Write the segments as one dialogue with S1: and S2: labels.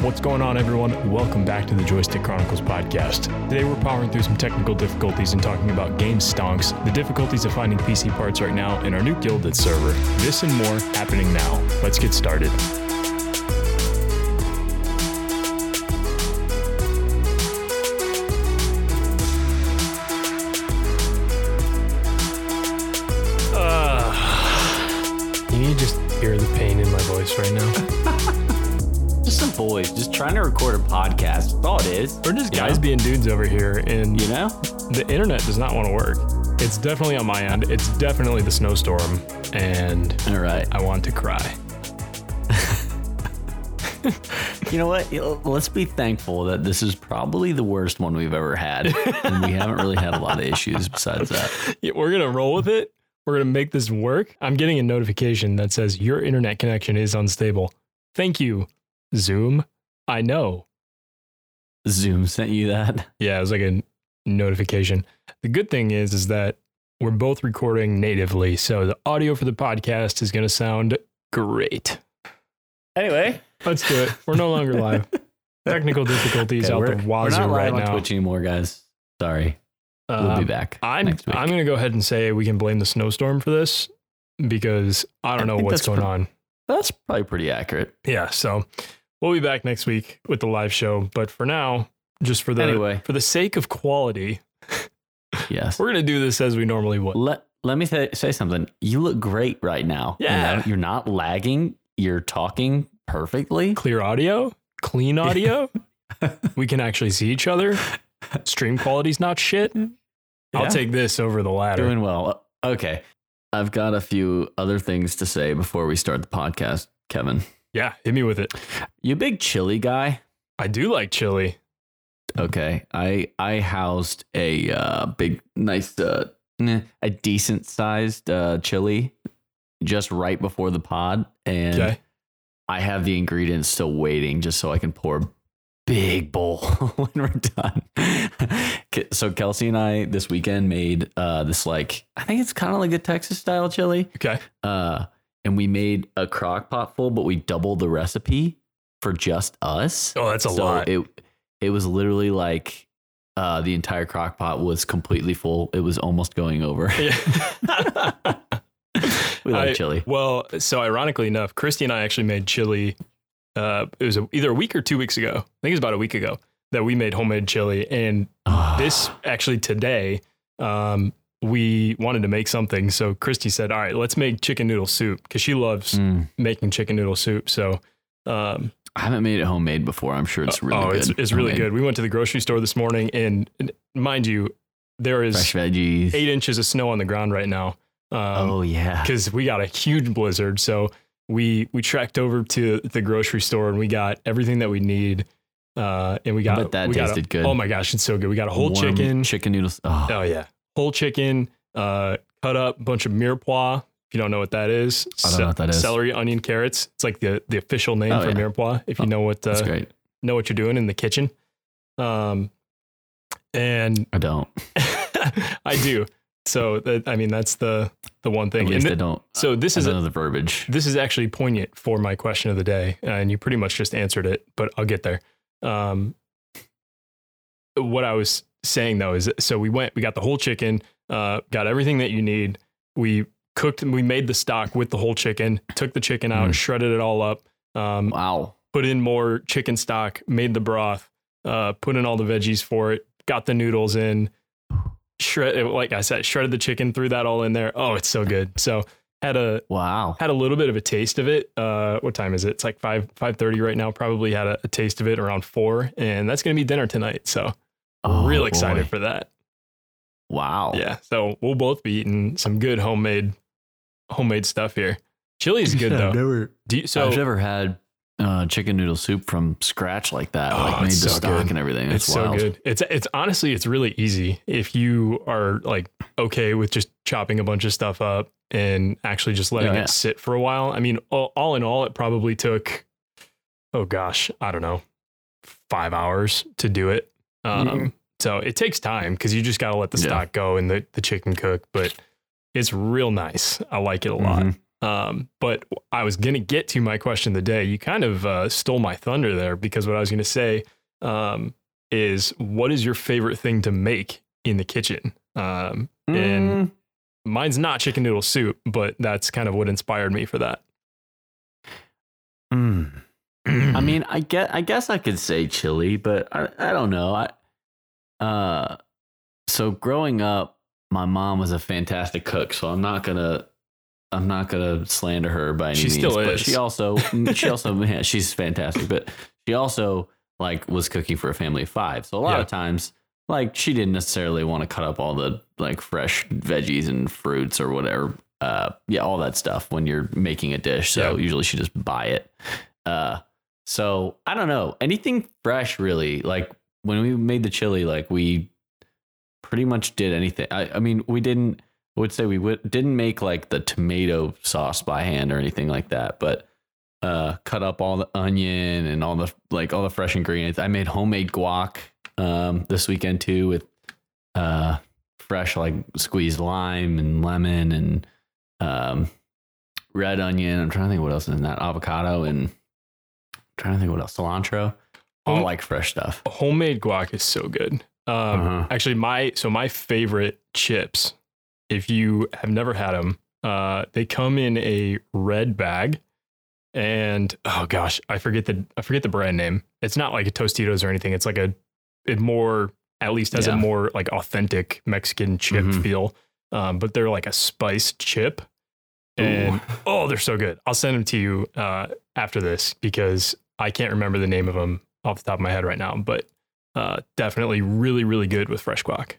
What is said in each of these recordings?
S1: What's going on, everyone? Welcome back to the Joystick Chronicles podcast. Today, we're powering through some technical difficulties and talking about game stonks, the difficulties of finding PC parts right now, and our new Guilded server. This and more happening now. Let's get started.
S2: Trying to record a podcast. That's all it is.
S1: We're just guys
S2: know?
S1: being dudes over here, and
S2: You know?
S1: the internet does not want to work. It's definitely on my end. It's definitely the snowstorm, and
S2: All right.
S1: I want to cry.
S2: You know what? Let's be thankful that this is probably the worst one we've ever had. and we haven't really had a lot of issues besides that.
S1: Yeah, we're gonna roll with it. We're gonna make this work. I'm getting a notification that says your internet connection is unstable. Thank you, Zoom. I know.
S2: Zoom sent you that.
S1: Yeah, it was like a notification. The good thing is, is that we're both recording natively, so the audio for the podcast is gonna sound great.
S2: Anyway,
S1: Let's do it. We're no longer live. Technical difficulties
S2: okay,
S1: out
S2: we're,
S1: the
S2: we're
S1: wazoo
S2: not
S1: right
S2: live on
S1: now.
S2: Twitch anymore, guys. Sorry. We'll be
S1: Um,
S2: back
S1: I'm
S2: next week.
S1: I'm gonna go ahead and say we can blame the snowstorm for this because I don't
S2: I
S1: know what's going
S2: pre-
S1: on.
S2: That's probably pretty accurate.
S1: Yeah, so we'll be back next week with the live show. But for now, just for the
S2: Anyway.
S1: for the sake of quality,
S2: Yes.
S1: we're gonna do this as we normally would.
S2: Let let me say, say something. You look great right now. You
S1: Yeah.
S2: know, You're not lagging. You're talking perfectly.
S1: Clear audio, clean audio. we can actually see each other. Stream quality's not shit. I'll take this over the ladder.
S2: Doing well. Okay. I've got a few other things to say before we start the podcast, Kevin.
S1: Yeah, hit me with it.
S2: You big chili guy?
S1: I do like chili.
S2: Okay. I I housed a uh, big nice uh, a decent sized uh, chili just right before the pod and
S1: Okay.
S2: I have the ingredients still waiting just so I can pour a big bowl when we're done. So Kelsey and I this weekend made uh, this like I think it's kind of like a Texas style chili.
S1: Okay.
S2: Uh, and we made a crock pot full, but we doubled the recipe for just us.
S1: Oh, that's a
S2: so
S1: lot.
S2: It it was literally like uh, the entire crock pot was completely full. It was almost going over.
S1: Yeah.
S2: We like
S1: I-
S2: chili.
S1: Well, so ironically enough, Christy and I actually made chili. Uh, it was a, either a week or two weeks ago. I think it was about a week ago that we made homemade chili. And this actually today, um, we wanted to make something. So Christy said, "All right, let's make chicken noodle soup" because she loves
S2: Mm.
S1: making chicken noodle soup. So, um,
S2: I haven't made it homemade before. I'm sure it's really
S1: oh,
S2: good.
S1: it's it's really
S2: Homemade.
S1: good. We went to the grocery store this morning, and mind you, there is
S2: Fresh veggies.
S1: eight inches of snow on the ground right now. Um,
S2: oh yeah.
S1: because we got a huge blizzard. So we we trekked over to the grocery store and we got everything that we need. Uh, and we got
S2: bet that
S1: we got a-
S2: tasted good.
S1: Oh my gosh, it's so good. We got a whole
S2: Warm
S1: chicken.
S2: Chicken noodles. Oh,
S1: Oh yeah, whole chicken. Uh, cut up bunch of mirepoix. If you don't know what that is,
S2: I don't know what that is.
S1: Celery, onion, carrots. It's like the the official name
S2: Oh,
S1: for
S2: yeah.
S1: mirepoix. If you
S2: Oh,
S1: know what
S2: that's
S1: uh,
S2: great.
S1: know what you're doing in the kitchen. Um, and
S2: I don't.
S1: I do. So that, I mean, that's the the one thing.
S2: At
S1: And
S2: least
S1: thi-
S2: I don't.
S1: so this
S2: I
S1: is
S2: don't
S1: a,
S2: know the verbiage.
S1: this is actually poignant for my question of the day, and you pretty much just answered it, but I'll get there. Um, what I was saying though is, so we went, we got the whole chicken, uh, got everything that you need. We cooked, we made the stock with the whole chicken, took the chicken out,
S2: Mm.
S1: shredded it all up, um,
S2: Wow.
S1: put in more chicken stock, made the broth, uh, put in all the veggies for it, got the noodles in, shred, like I said, shredded the chicken, threw that all in there. Oh, it's so good. So had a
S2: Wow.
S1: had a little bit of a taste of it. Uh, what time is it? It's like five five thirty right now. Probably had a, a taste of it around four, and that's gonna be dinner tonight. So
S2: Oh,
S1: real excited
S2: boy.
S1: for that.
S2: Wow.
S1: Yeah. So we'll both be eating some good homemade homemade stuff here. Chili's good though.
S2: never.
S1: Do you, so
S2: I've never had uh, chicken noodle soup from scratch like that.
S1: Oh,
S2: like made the
S1: so
S2: stock
S1: good.
S2: and everything.
S1: it's
S2: It's,
S1: so good. It's it's honestly it's really easy if you are like okay with just chopping a bunch of stuff up and actually just letting
S2: yeah.
S1: it sit for a while. I mean, all, all in all, it probably took oh gosh, I don't know, five hours to do it. Um,
S2: Mhm.
S1: So it takes time because you just got to let the
S2: Yeah.
S1: stock go and the the chicken cook, but it's real nice. I like it a lot.
S2: Mhm.
S1: Um, but I was gonna get to my question of the day. You kind of uh, stole my thunder there because what I was gonna say um, is, what is your favorite thing to make in the kitchen? Um, and
S2: Mm,
S1: mine's not chicken noodle soup, but that's kind of what inspired me for that.
S2: mm. I mean, I get, I guess I could say chili, but I, I don't know. I, uh, so growing up, my mom was a fantastic cook, so I'm not gonna, I'm not gonna slander her by any
S1: She
S2: means.
S1: still
S2: but
S1: is.
S2: she also, she also, yeah, she's fantastic, but she also like was cooking for a family of five. So a lot
S1: Yeah.
S2: of times, like she didn't necessarily want to cut up all the like fresh veggies and fruits or whatever. Uh, yeah, all that stuff when you're making a dish. So
S1: Yeah.
S2: usually she just buy it. Uh, so I don't know anything fresh really. Like when we made the chili, like we pretty much did anything. I, I mean, we didn't. I would say we would, didn't make like the tomato sauce by hand or anything like that, but uh, cut up all the onion and all the like all the fresh ingredients. I made homemade guac um, this weekend too with uh, fresh like squeezed lime and lemon and um, red onion. I'm trying to think what else is in that avocado and I'm trying to think what else cilantro.
S1: Home-
S2: like fresh stuff.
S1: homemade guac is so good. Um,
S2: Uh-huh.
S1: Actually, my so my favorite chips, if you have never had them, uh, they come in a red bag, and oh gosh, I forget the I forget the brand name. It's not like a Tostitos or anything. It's like a it more at least has
S2: Yeah.
S1: a more like authentic Mexican chip
S2: Mhm.
S1: feel. Um, but they're like a spiced chip, and
S2: Ooh.
S1: oh, they're so good. I'll send them to you uh, after this because I can't remember the name of them off the top of my head right now, but uh, definitely really, really good with fresh guac.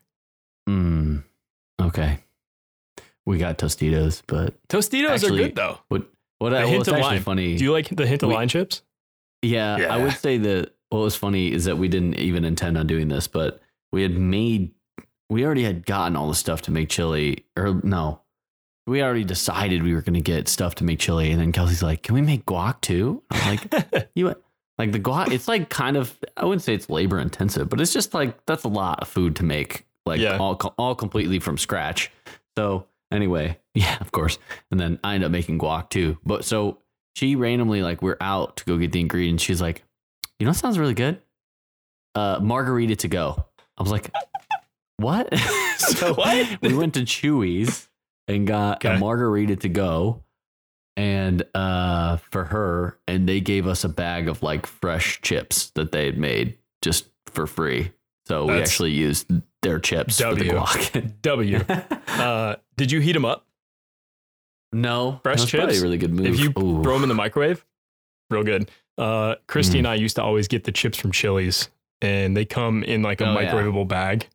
S2: Mm, okay. We got Tostitos, but
S1: Tostitos
S2: Actually,
S1: are good though.
S2: what what
S1: A
S2: I, well,
S1: hint
S2: it's
S1: of
S2: actually
S1: lime.
S2: funny.
S1: Do you like the hint of
S2: We-
S1: line chips?
S2: Yeah, I would say that what was funny is that we didn't even intend on doing this, but we had made, we already had gotten all the stuff to make chili, or no, we already decided we were going to get stuff to make chili. And then Kelsey's like, can we make guac too? I'm like, you, like the guac, it's like kind of, I wouldn't say it's labor intensive, but it's just like, that's a lot of food to make, like
S1: Yeah.
S2: all, all completely from scratch. So anyway, yeah, of course. And then I end up making guac too. But so she randomly like we're out to go get the ingredients. She's like, you know, what sounds really good. Uh, margarita to go. I was like, what? so
S1: What?
S2: we went to Chuy's and got a margarita to go, and uh, for her, and they gave us a bag of like fresh chips that they had made just for free. So we actually used their chips for the
S1: W.
S2: guac.
S1: W. Uh, did you heat them up?
S2: no,
S1: Fresh
S2: that was probably
S1: chips?
S2: a really good move.
S1: If you
S2: Ooh.
S1: throw them in the microwave, real good. Uh, Christy
S2: Mm.
S1: and I used to always get the chips from Chili's, and they come in like a
S2: Oh, yeah.
S1: microwavable bag.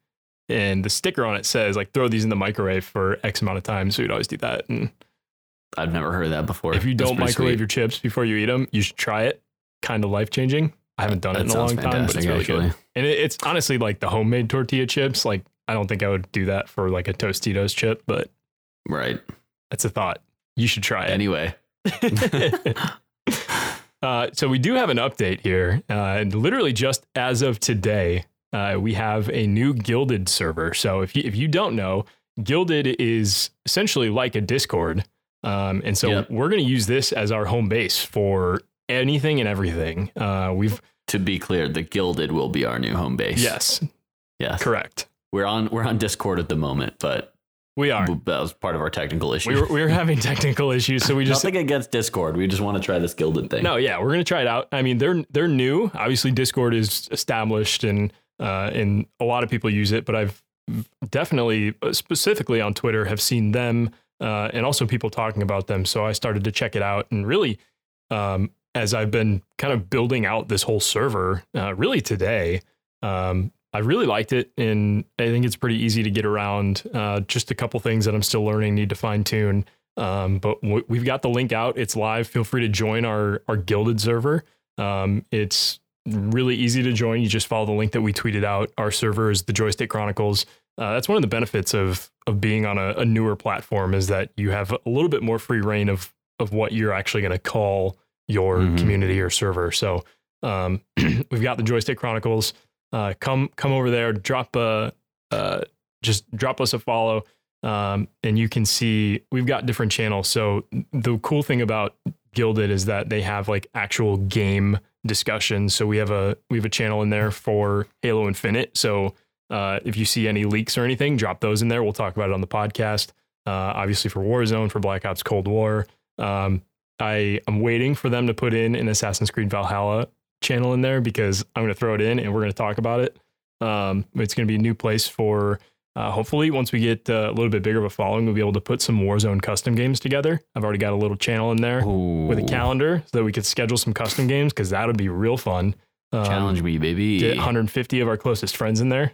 S1: And the sticker on it says like throw these in the microwave for X amount of time. So we'd always do that. And
S2: I've never heard of that before.
S1: if you don't microwave
S2: sweet.
S1: your chips before you eat them, you should try it. Kind of life changing. I haven't done it in a long time, but it's really
S2: actually.
S1: good. And it, it's honestly like the homemade tortilla chips. Like I don't think I would do that for like a Tostitos chip, but
S2: Right.
S1: that's a thought. You should try it.
S2: Anyway.
S1: uh, so we do have an update here, uh, and literally just as of today, uh, we have a new Guilded server. So if you if you don't know, Guilded is essentially like a Discord, um, and so
S2: Yep.
S1: we're going to use this as our home base for anything and everything. Uh, we've
S2: to be clear, the Guilded will be our new home base.
S1: yes,
S2: Yes.
S1: correct.
S2: We're on we're on Discord at the moment, but
S1: We are.
S2: that was part of our technical issue.
S1: We were, we were having technical issues, so we just
S2: Nothing against Discord. We just want to try this Guilded thing.
S1: No, yeah, we're gonna try it out. I mean, they're they're new. Obviously, Discord is established, and uh, and a lot of people use it. But I've definitely, uh, specifically on Twitter, have seen them, uh, and also people talking about them. So I started to check it out, and really, um, as I've been kind of building out this whole server, uh, really today, um, I really liked it, and I think it's pretty easy to get around. Uh, just a couple things that I'm still learning, need to fine tune. Um, but w- we've got the link out. It's live. Feel free to join our our Guilded server. Um, it's really easy to join. You just follow the link that we tweeted out. Our server is the Joystick Chronicles. Uh, that's one of the benefits of of being on a, a newer platform is that you have a little bit more free rein of of what you're actually going to call your
S2: Mhm.
S1: community or server. So um, we've got the Joystick Chronicles. Uh, come come over there. Drop a uh, just drop us a follow. Um, and you can see we've got different channels. So the cool thing about Guilded is that they have like actual game discussions. So we have a we have a channel in there for Halo Infinite. So uh, if you see any leaks or anything, drop those in there. We'll talk about it on the podcast. Uh, obviously for Warzone, for Black Ops Cold War. Um, I am waiting for them to put in an Assassin's Creed Valhalla channel in there because I'm going to throw it in and we're going to talk about it. Um, it's going to be a new place for uh, hopefully once we get uh, a little bit bigger of a following, we'll be able to put some Warzone custom games together. I've already got a little channel in there
S2: Ooh.
S1: with a calendar so that we could schedule some custom games because that would be real fun. Um,
S2: Challenge me, baby.
S1: Get 150 of our closest friends in there.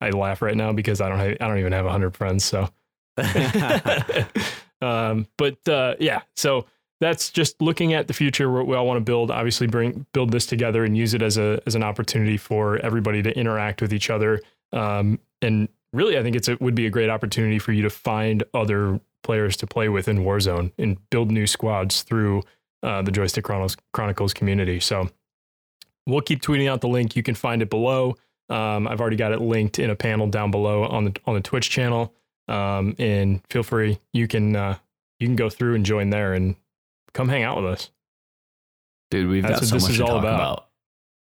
S1: I laugh right now because I don't have, I don't even have 100 friends. So, um, but uh, yeah, so that's just looking at the future. What we all want to build. Obviously, bring build this together and use it as a as an opportunity for everybody to interact with each other. Um, and really, I think it's it would be a great opportunity for you to find other players to play with in Warzone and build new squads through uh, the Joystick Chronicles, Chronicles community. So we'll keep tweeting out the link. You can find it below. Um, I've already got it linked in a panel down below on the on the Twitch channel. Um, and feel free, you can uh, you can go through and join there and come hang out with us.
S2: Dude, we've
S1: That's
S2: got
S1: what
S2: so
S1: this
S2: much
S1: is
S2: to
S1: all
S2: talk
S1: about.
S2: about.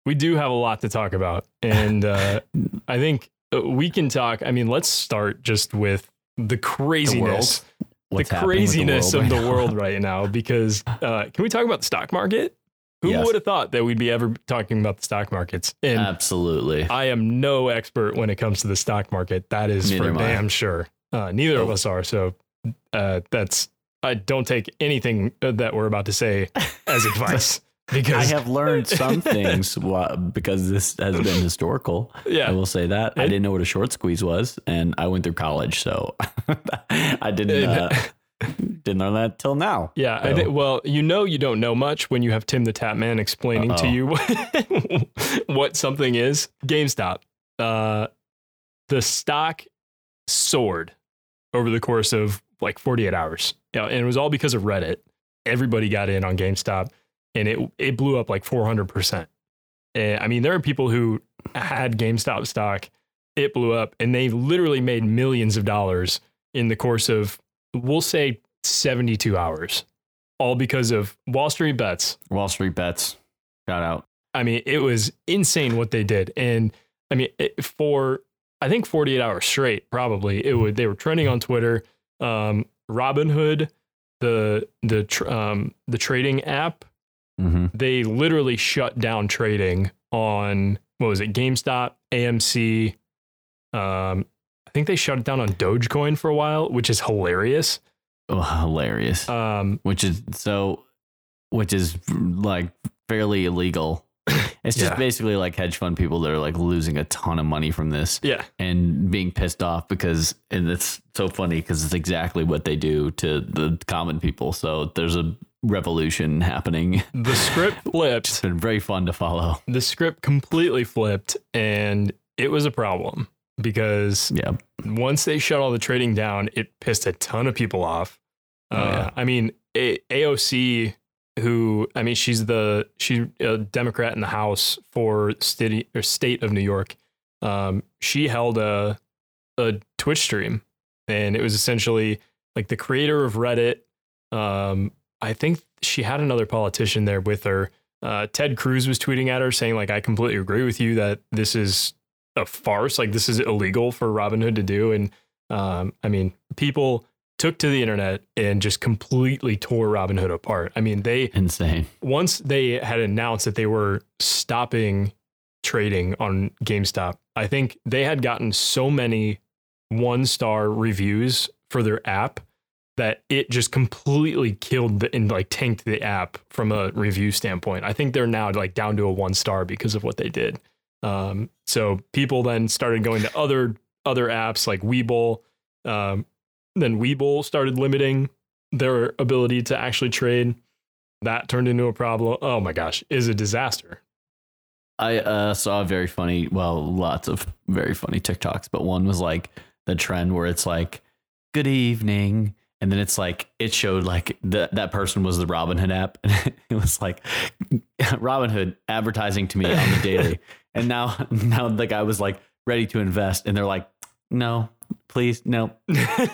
S1: We do have a lot to talk about, and uh, I think uh, we can talk. I mean, let's start just with the craziness, the,
S2: with
S1: craziness
S2: world
S1: of the world right now. Because uh, can we talk about the stock market? Who
S2: Yes.
S1: would have thought that we'd be ever talking about the stock markets? And
S2: Absolutely.
S1: I am no expert when it comes to the stock market. That is
S2: Neither
S1: for
S2: am I.
S1: damn sure. Uh, neither of
S2: Oh.
S1: us are. So uh, that's I don't take anything that we're about to say as advice because I
S2: have learned some things because this has been historical.
S1: Yeah, I
S2: will say that. I didn't know what a short squeeze was, and I went through college, so I didn't uh, didn't learn that till now.
S1: yeah. I
S2: So-
S1: thi- well, you know, you don't know much when you have Tim the Tatman explaining to
S2: Uh-oh.
S1: you what, what something is. GameStop, uh, the stock soared over the course of like 48 hours. Yeah, and it was all because of Reddit. Everybody got in on GameStop and it it blew up like 400%. And I mean, there are people who had GameStop stock, it blew up and they literally made millions of dollars in the course of we'll say 72 hours. All because of Wall Street bets.
S2: Wall Street bets. Shout out.
S1: I mean, it was insane what they did. And I mean, it, for I think 48 hours straight, probably it would. They were trending on Twitter. Um, Robinhood, the the tr- um, the trading app,
S2: hmm
S1: they literally shut down trading on what was it? GameStop, AMC. Um, I think they shut it down on Dogecoin for a while, which is hilarious.
S2: Oh, hilarious.
S1: Um,
S2: which is so, which is like fairly illegal. It's just
S1: Yeah.
S2: basically like hedge fund people that are like losing a ton of money from this
S1: yeah,
S2: and being pissed off because, and it's so funny because it's exactly what they do to the common people. So there's a revolution happening.
S1: the script flipped.
S2: It's been very fun to follow.
S1: the script completely flipped and it was a problem because
S2: Yeah.
S1: once they shut all the trading down, it pissed a ton of people off.
S2: Oh,
S1: uh,
S2: yeah.
S1: I mean, a- AOC, who I mean, she's the she's a Democrat in the House for city or state of New York. Um, she held a a Twitch stream, and it was essentially like the creator of Reddit. Um, I think she had another politician there with her. Uh, Ted Cruz was tweeting at her saying like, "I completely agree with you that this is a farce. Like this is illegal for Robinhood to do." And um, I mean, people took to the internet and just completely tore Robinhood apart. I mean, they
S2: Insane.
S1: once they had announced that they were stopping trading on GameStop, I think they had gotten so many one star reviews for their app that it just completely killed the, and like tanked the app from a review standpoint. I think they're now like down to a one star because of what they did. Um, so people then started going to other other apps like Webull. Um, then Webull started limiting their ability to actually trade. That turned into a problem. Oh my gosh, is a disaster.
S2: I uh, saw a very funny, well, lots of very funny TikToks, but one was like the trend where it's like, good evening. And then it's like, it showed like that that person was the Robinhood app. And it was like, Robinhood advertising to me on the daily. and now, now the guy was like ready to invest. And they're like, no, please, no.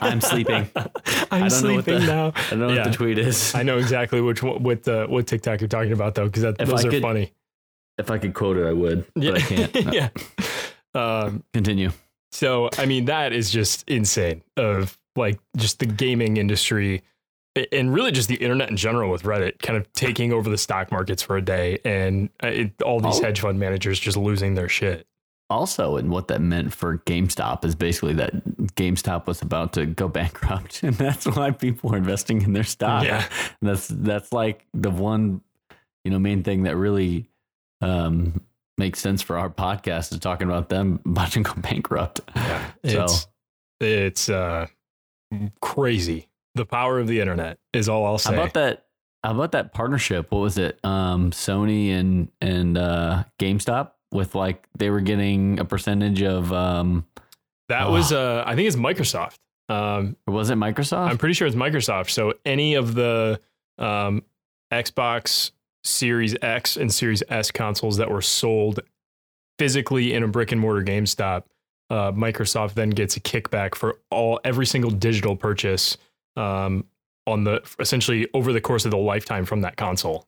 S2: I'm sleeping.
S1: I'm
S2: I don't know what
S1: sleeping
S2: the-
S1: now.
S2: I don't know
S1: Yeah.
S2: what the tweet is.
S1: I know exactly which one, what the what TikTok you're talking about though, because those
S2: I
S1: are
S2: could-
S1: funny.
S2: if I could quote it, I would, but
S1: Yeah,
S2: I can't. No.
S1: yeah. Um,
S2: Continue.
S1: so I mean, that is just insane. Of like just the gaming industry, and really just the internet in general with Reddit, kind of taking over the stock markets for a day, and uh, it, all these
S2: Oh.
S1: hedge fund managers just losing their shit.
S2: Also, and what that meant for GameStop is basically that GameStop was about to go bankrupt, and that's why people are investing in their stock.
S1: Yeah.
S2: that's that's like the one, you know, main thing that really um, makes sense for our podcast is talking about them about to go bankrupt.
S1: Yeah,
S2: So-
S1: it's it's uh, crazy. The power of the internet is all I'll
S2: How
S1: say.
S2: about that? How about that partnership? What was it? Um, Sony and and uh, GameStop with like they were getting a percentage of um,
S1: That
S2: Oh.
S1: was uh, I think it's Microsoft. Um,
S2: was it Microsoft?
S1: I'm pretty sure it's Microsoft. So any of the um, Xbox Series X and Series S consoles that were sold physically in a brick and mortar GameStop, uh, Microsoft then gets a kickback for all every single digital purchase um, on the essentially over the course of the lifetime from that console.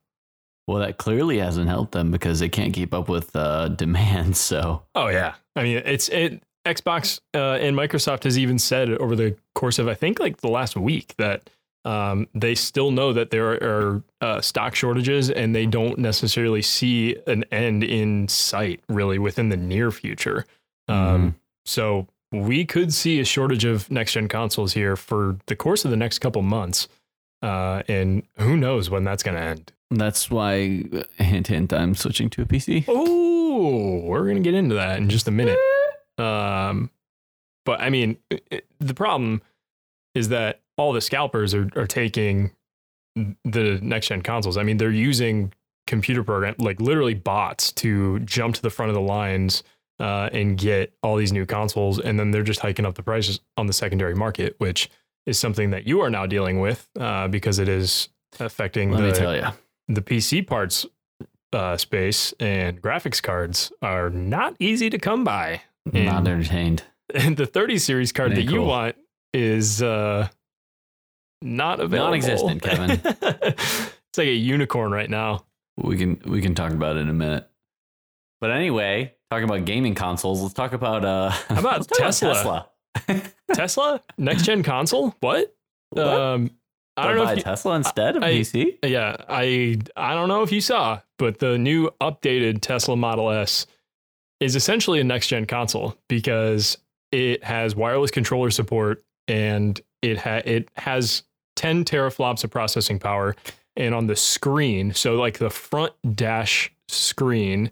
S2: well, that clearly hasn't helped them because they can't keep up with uh, demand. So
S1: Oh yeah, I mean it's it. Xbox uh, and Microsoft has even said over the course of I think like the last week that um, they still know that there are uh, stock shortages and they don't necessarily see an end in sight really within the near future. Um, So we could see a shortage of next gen consoles here for the course of the next couple months, uh, and who knows when that's going to end.
S2: that's why hint hint I'm switching to a PC.
S1: Oh, we're gonna get into that in just a minute. Um, but I mean, it- the problem is that all the scalpers are are taking the next gen consoles. I mean, they're using computer program like literally bots to jump to the front of the lines uh, and get all these new consoles, and then they're just hiking up the prices on the secondary market, which is something that you are now dealing with uh, because it is affecting
S2: Let
S1: the
S2: me tell you.
S1: the PC parts uh, space and graphics cards are not easy to come by.
S2: I'm not entertained.
S1: And the 30 series card
S2: Ain't
S1: that you want is uh, not available.
S2: Non-existent, Kevin.
S1: it's like a unicorn right now.
S2: We can we can talk about it in a minute. But anyway, talking about gaming consoles, let's talk about uh
S1: How about Tesla?
S2: Tesla.
S1: Tesla next gen console? What?
S2: What?
S1: Um, I don't know
S2: buy
S1: if you,
S2: Tesla instead of
S1: I-
S2: PC.
S1: Yeah, I I don't know if you saw, but the new updated Tesla Model S is essentially a next gen console because it has wireless controller support and it ha- it has 10 teraflops of processing power and on the screen, so like the front dash screen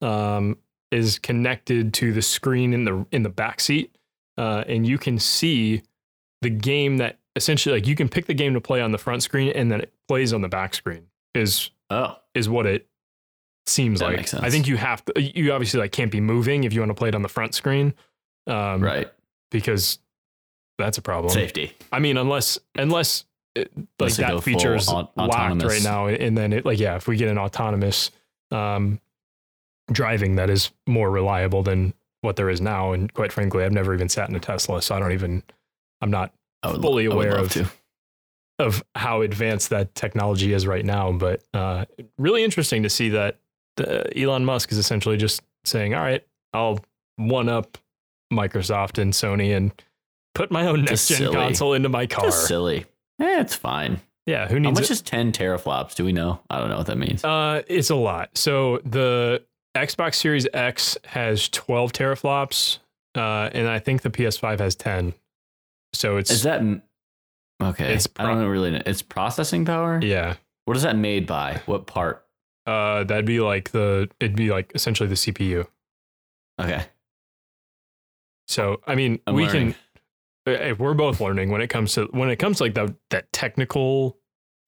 S1: um, is connected to the screen in the in the back seat uh, and you can see the game that essentially like you can pick the game to play on the front screen and then it plays on the back screen is
S2: Oh,
S1: is what it seems
S2: That
S1: like. I think you have to you obviously like can't be moving if you want to play it on the front screen. Um,
S2: right.
S1: because that's a problem.
S2: Safety.
S1: I mean, unless unless it, like
S2: Unless they go
S1: that feature is locked right now, and then it like yeah, if we get an autonomous um, driving that is more reliable than what there is now, and quite frankly, I've never even sat in a Tesla, so I don't even I'm not fully
S2: would
S1: aware of-
S2: to.
S1: of how advanced that technology is right now. But uh, really interesting to see that the, Elon Musk is essentially just saying, "All right, I'll one up Microsoft and Sony and put my own next gen console into my car."
S2: Just silly. Eh, it's fine.
S1: Yeah, who needs?
S2: How much
S1: it?
S2: is 10 teraflops? Do we know? I don't know what that means.
S1: Uh, it's a lot. So the Xbox Series X has 12 teraflops, uh, and I think the PS5 has 10. So it's
S2: Is that okay?
S1: It's
S2: I don't really. know. It's processing power.
S1: yeah.
S2: What is that made by? What part?
S1: Uh, that'd be like the it'd be like essentially the CPU.
S2: Okay,
S1: So I mean,
S2: I'm
S1: we
S2: learning.
S1: can. If we're both learning when it comes to when it comes to like the that technical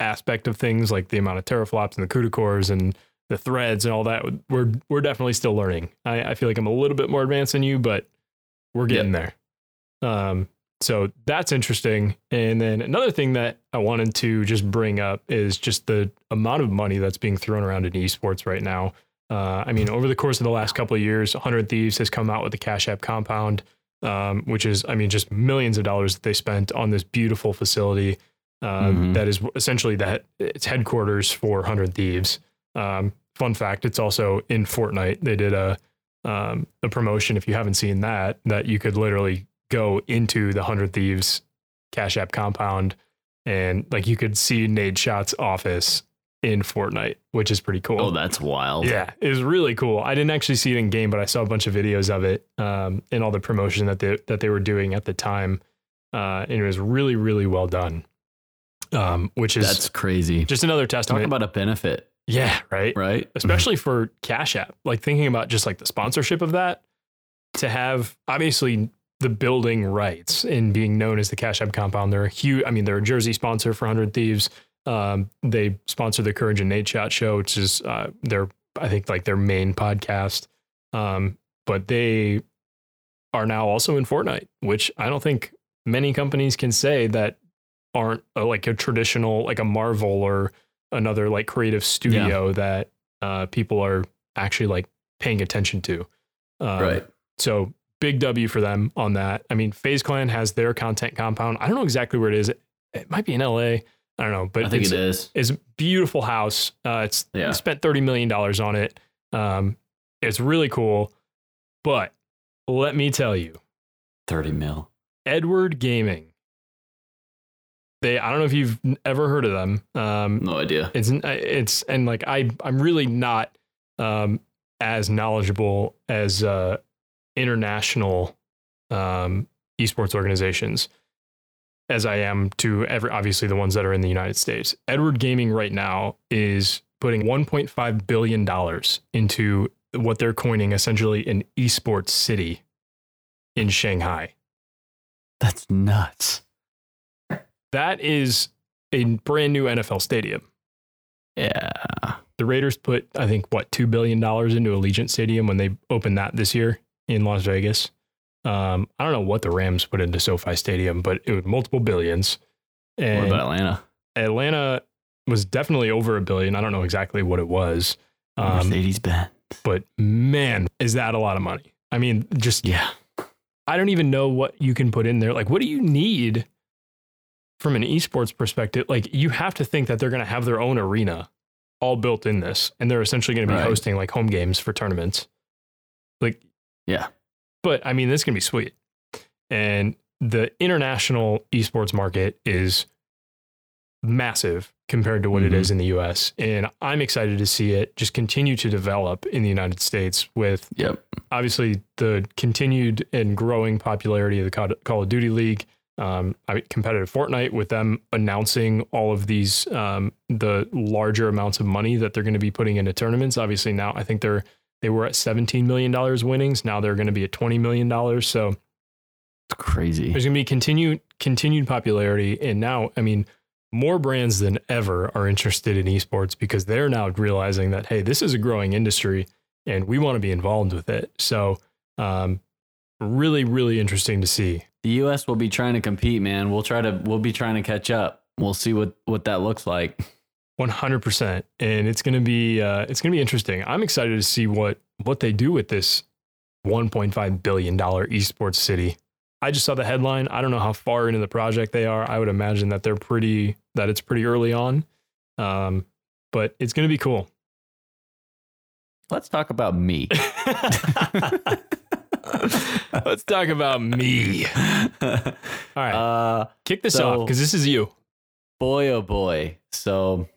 S1: aspect of things, like the amount of teraflops and the CUDA cores and the threads and all that. We're we're definitely still learning. I, I feel like I'm a little bit more advanced than you, but we're getting there. Um, so that's interesting. And then another thing that I wanted to just bring up is just the amount of money that's being thrown around in esports right now. Uh, I mean, over the course of the last couple of years, 100 Thieves has come out with the Cash App Compound um, which is, I mean, just millions of dollars that they spent on this beautiful facility um,
S2: Mhm.
S1: that is essentially that it's headquarters for Hundred Thieves. Um, fun fact: it's also in Fortnite. They did a um, a promotion. If you haven't seen that, that you could literally go into the Hundred Thieves Cash App compound and like you could see Nadeshot's office in Fortnite, which is pretty cool.
S2: Oh, that's wild.
S1: Yeah, it was really cool. I didn't actually see it in game, but I saw a bunch of videos of it um, and all the promotion that they that they were doing at the time, uh, and it was really really well done. Um, which is
S2: That's crazy.
S1: just another
S2: Talk
S1: testament.
S2: about a benefit,
S1: yeah, right.
S2: right?
S1: Especially for Cash App, like thinking about just like the sponsorship of that, to have obviously the building rights and being known as the Cash App Compound. They're a huge. I mean, they're a jersey sponsor for Hundred Thieves. Um, they sponsor the Courage and Nadeshot show, which is uh, their I think like their main podcast. Um, but they are now also in Fortnite, which I don't think many companies can say that aren't uh, like a traditional like a Marvel or another like creative studio that uh, people are actually like paying attention to. Um,
S2: right.
S1: So big W for them on that. I mean, FaZe Clan has their content compound. I don't know exactly where it is. It, it might be in LA. I don't know, but
S2: I think
S1: it's,
S2: it is.
S1: it's a beautiful house. Uh, it's
S2: Yeah.
S1: spent thirty million dollars on it. Um, it's really cool, but let me tell you,
S2: 30 mil.
S1: Edward Gaming. They, I don't know if you've ever heard of them. Um,
S2: No idea.
S1: it's it's and like I I'm really not um as knowledgeable as uh international um esports organizations as I am to every obviously the ones that are in the United States. Edward Gaming right now is putting 1.5 billion dollars into what they're coining essentially an esports city in Shanghai.
S2: That's nuts.
S1: That is a brand new NFL stadium.
S2: Yeah.
S1: the Raiders put, I think, what two billion dollars into Allegiant Stadium when they opened that this year in Las Vegas. Um, I don't know what the Rams put into SoFi Stadium, but it was multiple billions.
S2: What
S1: And
S2: about Atlanta?
S1: Atlanta was definitely over a billion. I don't know exactly what it was, um,
S2: Mercedes Benz.
S1: but man, is that a lot of money? I mean, just
S2: Yeah.
S1: I don't even know what you can put in there. Like, what do you need from an esports perspective? Like, you have to think that they're going to have their own arena all built in this, and they're essentially going to be
S2: Right.
S1: hosting like home games for tournaments. Like,
S2: Yeah.
S1: but I mean, this is going to be sweet. And the international esports market is massive compared to what it
S2: Mhm.
S1: is in the US. And I'm excited to see it just continue to develop in the United States with
S2: Yep.
S1: obviously the continued and growing popularity of the Call of Duty League, um, I mean, competitive Fortnite, with them announcing all of these um, the larger amounts of money that they're going to be putting into tournaments. Obviously, now I think they're they were at 17 million dollars winnings. Now they're going to be at 20 million dollars. So
S2: It's crazy.
S1: there's going to be continued continued popularity, and now I mean. More brands than ever are interested in esports because they're now realizing that hey, this is a growing industry, and we want to be involved with it. So, um, really, really interesting to see.
S2: The US will be trying to compete, man. We'll try to we'll be trying to catch up. We'll see what what that looks like.
S1: One hundred percent, and it's gonna be uh, it's gonna be interesting. I'm excited to see what what they do with this 1.5 billion dollar esports city. I just saw the headline. I don't know how far into the project they are. I would imagine that they're pretty that it's pretty early on, um, but it's gonna be cool.
S2: Let's talk about me.
S1: Let's talk about me. All right,
S2: uh
S1: kick this
S2: so-
S1: off because this is you.
S2: boy oh boy. So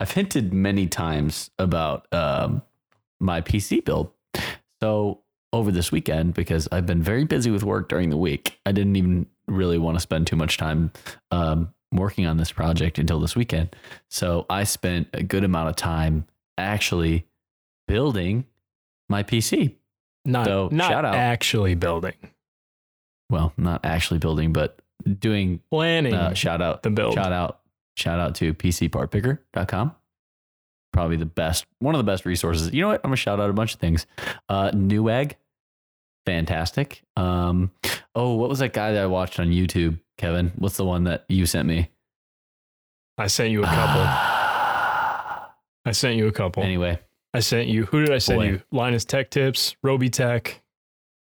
S2: i've hinted many times about um, my pc build. So over this weekend because i've been very busy with work during the week i didn't even really want to spend too much time um, working on this project until this weekend. So i spent a good amount of time actually building my pc
S1: Not
S2: So,
S1: not
S2: shout out.
S1: actually building,
S2: well not actually building but doing
S1: planning
S2: uh, shout out
S1: the build.
S2: Shout out, shout out to pcpartpicker.com. Probably the best, one of the best resources. You know what? I'm gonna shout out a bunch of things. Uh, Newegg, fantastic. Um, oh, what was that guy that I watched on YouTube? Kevin, what's the one that you sent me?
S1: I sent you a couple. I sent you a couple.
S2: anyway,
S1: I sent you. Who did I send
S2: Boy.
S1: you? Linus Tech Tips, Roby Tech.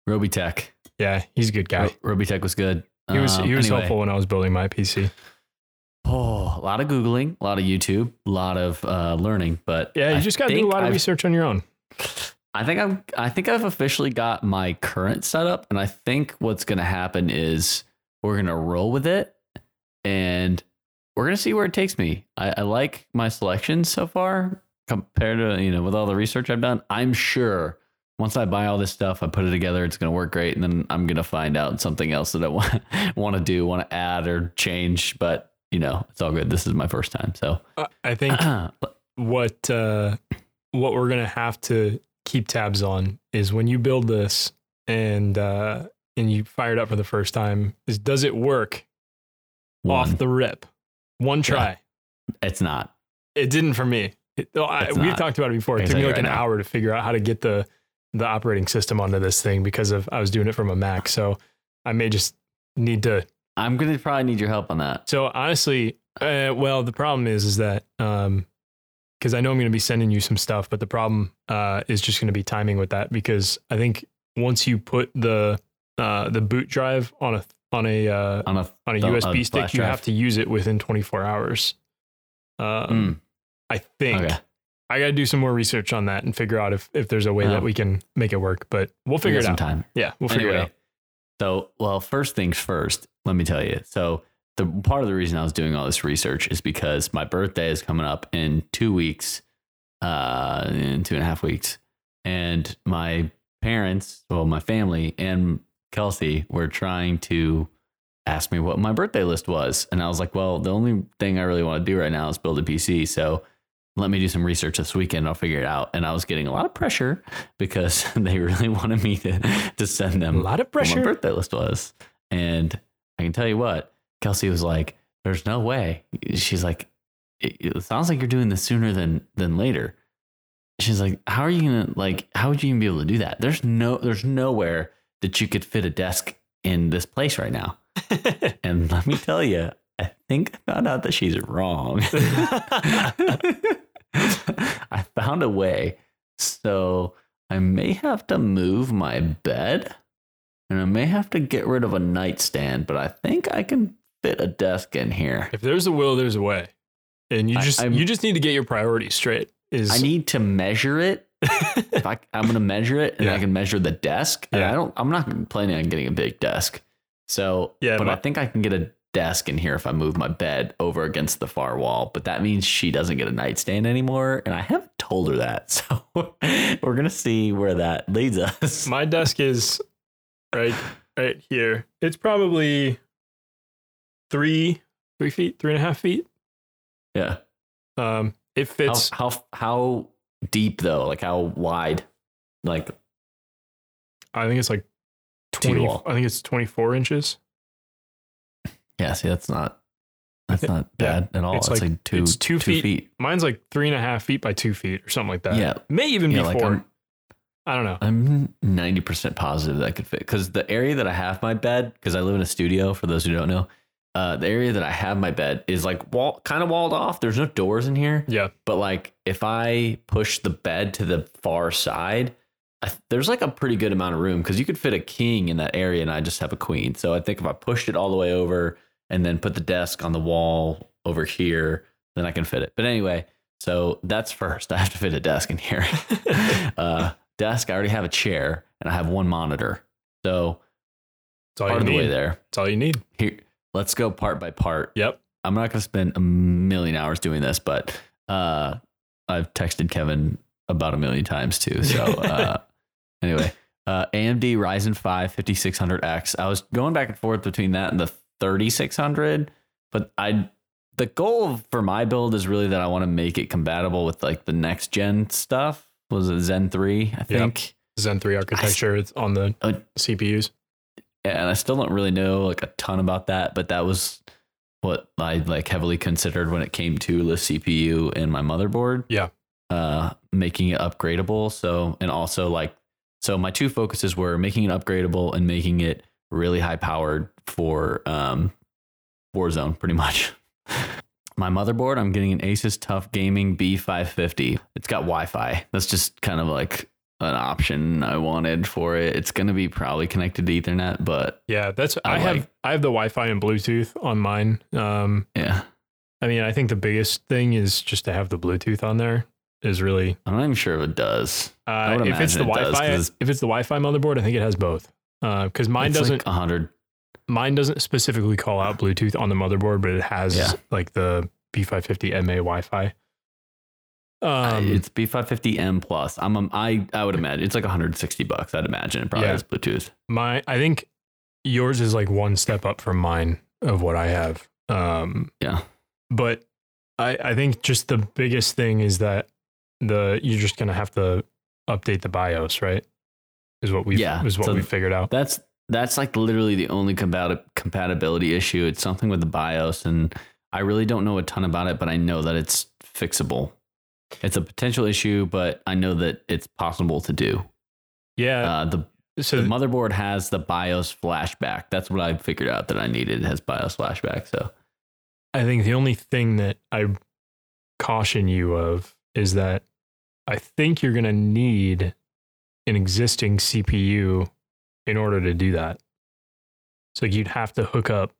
S2: Robeytech.
S1: Yeah, he's a good guy.
S2: Ro- Robeytech was good.
S1: He was
S2: Um,
S1: he was
S2: anyway.
S1: helpful when I was building my PC.
S2: Oh, a lot of googling, a lot of YouTube, a lot of uh, learning. But
S1: Yeah, you
S2: I
S1: just got to do a lot of
S2: I've-
S1: research on your own.
S2: I think I'm. I think I've officially got my current setup, and I think what's going to happen is we're going to roll with it, and we're going to see where it takes me. I, I like my selections so far compared to you know with all the research I've done. I'm sure once I buy all this stuff, I put it together, it's going to work great, and then I'm going to find out something else that I want want to do, want to add or change. But you know, it's all good. This is my first time, so
S1: Uh, I think what uh, what we're gonna have to keep tabs on is when you build this and uh, and you fire it up for the first time is does it work
S2: one,
S1: off the rip one try
S2: it's not.
S1: it didn't for me It- oh, I, we've
S2: not.
S1: talked about it before it took me like
S2: you
S1: an
S2: now.
S1: hour to figure out how to get the the operating system onto this thing because of I was doing it from a Mac so I may just need to
S2: I'm going to probably need your help on that.
S1: So honestly, uh, well, the problem is, is that um, because I know I'm going to be sending you some stuff, but the problem uh, is just going to be timing with that because I think once you put the uh, the boot drive on a on a uh,
S2: On a
S1: on a USB
S2: a
S1: stick, you have to use it within 24 hours. Um,
S2: Mm,
S1: I think
S2: okay.
S1: I got to do some more research on that and figure out if if there's a way
S2: Oh.
S1: that we can make it work. But we'll figure it
S2: some
S1: out.
S2: time.
S1: Yeah, we'll figure
S2: anyway,
S1: it out.
S2: so well, first things first. Let me tell you. So the part of the reason I was doing all this research is because my birthday is coming up in two weeks, uh, in two and a half weeks, and my parents, well, my family and Kelsey were trying to ask me what my birthday list was, and I was like, well, the only thing I really want to do right now is build a PC. So let me do some research this weekend. I'll figure it out. And I was getting a lot of pressure because they really wanted me to to send them A
S1: lot of
S2: what my
S1: pressure.
S2: birthday list was. And I can tell you what, Kelsey was like, "There's no way." She's like, "It, it sounds like you're doing this sooner than than later." She's like, "How are you gonna like? How would you even be able to do that? There's no, there's nowhere that you could fit a desk in this place right now." And let me tell you, I think I found out that she's wrong. I found a way. So I may have to move my bed and I may have to get rid of a nightstand, but I think I can fit a desk in here.
S1: if there's a will, there's a way, and you just
S2: I'm-
S1: you just need to get your priorities straight. Is
S2: I need to measure it. If I, I'm going to measure it and
S1: Yeah.
S2: I can measure the desk. And
S1: Yeah.
S2: I don't, I'm not planning on getting a big desk. So,
S1: Yeah,
S2: but
S1: my-
S2: I think I can get a desk in here if I move my bed over against the far wall. But that means she doesn't get a nightstand anymore. And I haven't told her that. So we're going to see where that leads us.
S1: My desk is right right here. It's probably three three feet, three and a half feet.
S2: yeah.
S1: Um, it fits.
S2: how, how deep though? Like how wide? Like,
S1: I think it's like
S2: Two
S1: twenty.
S2: wall.
S1: I think it's twenty four inches.
S2: Yeah, see, that's not, that's not
S1: yeah,
S2: bad at all.
S1: it's
S2: It's,
S1: like-
S2: like, two,
S1: it's two
S2: two
S1: feet.
S2: feet.
S1: Mine's like three and a half feet by two feet or something like that.
S2: Yeah.
S1: may even
S2: Yeah,
S1: be
S2: like
S1: 4
S2: I'm-
S1: I don't know.
S2: I'm 90% positive that could fit because the area that I have my bed, because I live in a studio, for those who don't know, uh, the area that I have my bed is like wall, kind of walled off. There's no doors in here,
S1: Yeah,
S2: but like if I push the bed to the far side, I, there's like a pretty good amount of room because you could fit a king in that area and I just have a queen. So I think if I pushed it all the way over and then put the desk on the wall over here, then I can fit it. But anyway, so that's first. I have to fit a desk in here. uh, desk, I already have a chair and I have one monitor. So
S1: it's all
S2: part
S1: you
S2: of the
S1: need.
S2: way there.
S1: It's all you need.
S2: Here, let's go part by part.
S1: Yep.
S2: I'm not going to spend a million hours doing this, but uh, I've texted Kevin about a million times too. So uh, anyway, uh, AMD Ryzen 5 5600X. I was going back and forth between that and the 3600, but I the goal for my build is really that I want to make it compatible with like the next gen stuff. Was it Zen 3? I think.
S1: Zen three architecture. It's on the
S2: Uh,
S1: CPUs.
S2: and I still don't really know like a ton about that, but that was what I like heavily considered when it came to the CPU and my motherboard.
S1: Yeah.
S2: Uh, making it upgradable. So, and also like, so my two focuses were making it upgradable and making it really high powered for um, Warzone, pretty much. My motherboard, I'm getting an Asus TUF Gaming B550. It's got Wi Fi. That's just kind of like an option I wanted for it. It's gonna be probably connected to Ethernet, but
S1: Yeah, that's I,
S2: I
S1: have
S2: like-
S1: I have the Wi-Fi and Bluetooth on mine. Um,
S2: yeah,
S1: I mean, I think the biggest thing is just to have the Bluetooth on there is really
S2: I'm not even sure if it does.
S1: uh, if it's the
S2: it does,
S1: Wi-Fi
S2: 'cause-
S1: if it's the Wi-Fi motherboard, I think it has both. Because mine
S2: It's
S1: doesn't
S2: like hundred.
S1: mine doesn't specifically call out Bluetooth on the motherboard, but it has
S2: Yeah.
S1: like the B550 MA Wi-Fi. Um,
S2: it's B550M plus. I'm um, I I would imagine it's like 160 bucks. I'd imagine it probably
S1: Yeah.
S2: has Bluetooth.
S1: my I think yours is like one step up from mine of what I have. Um,
S2: Yeah.
S1: but I I think just the biggest thing is that the you're just gonna have to update the BIOS, right? Is what we
S2: Yeah,
S1: is what
S2: so
S1: we figured out.
S2: That's that's like literally the only compati- compatibility issue. It's something with the BIOS, and I really don't know a ton about it, but I know that it's fixable. It's a potential issue, but I know that it's possible to do.
S1: yeah.
S2: Uh, the
S1: so
S2: the motherboard has the BIOS flashback. That's what I figured out that I needed. It has BIOS flashback. So
S1: I think the only thing that I caution you of is that I think you're going to need an existing CPU in order to do that. So you'd have to hook up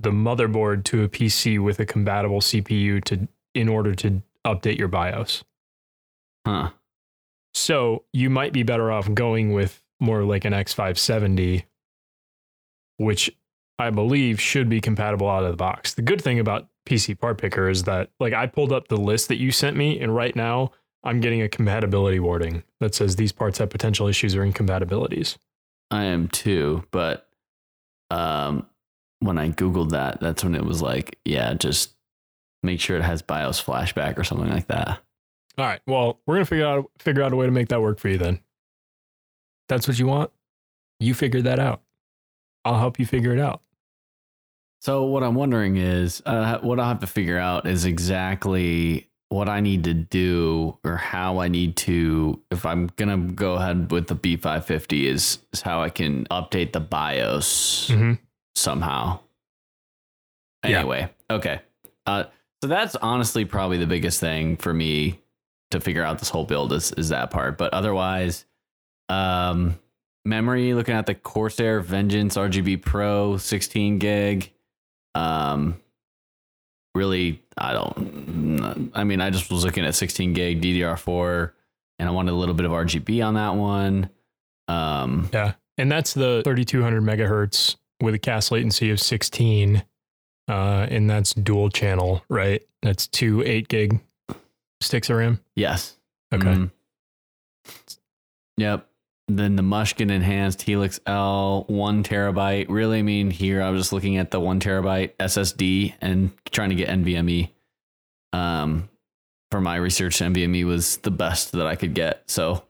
S1: the motherboard to a PC with a compatible CPU to in order to update your BIOS.
S2: huh.
S1: So you might be better off going with more like an X570, which I believe should be compatible out of the box. The good thing about PC Part Picker is that, like, I pulled up the list that you sent me, and right now I'm getting a compatibility warning that says these parts have potential issues or incompatibilities.
S2: I am too, but um, when I googled that, that's when it was like, yeah, just make sure it has BIOS flashback or something like that.
S1: All right. Well, we're gonna figure out figure out a way to make that work for you. Then, that's what you want. You figure that out. I'll help you figure it out.
S2: So what I'm wondering is, uh, what I'll have to figure out is exactly what I need to do or how I need to, if I'm gonna go ahead with the B550, is, is how I can update the BIOS
S1: Mhm.
S2: somehow.
S1: Yeah.
S2: Anyway, okay. Uh, so that's honestly probably the biggest thing for me to figure out this whole build is is that part. But otherwise, um, memory looking at the Corsair Vengeance RGB Pro 16 gig. Um, really, I don't. I mean, I just was looking at 16 gig DDR4, and I wanted a little bit of RGB on that one. Um,
S1: Yeah. And that's the 3200 megahertz with a CAS latency of 16. Uh, and that's dual channel, right? That's two 8 gig sticks of RAM.
S2: yes.
S1: Okay.
S2: Mhm. Yep. Then the Mushkin enhanced Helix L, one terabyte. Really, I mean, here I was just looking at the one terabyte SSD and trying to get NVMe. Um, for my research, NVMe was the best that I could get. So,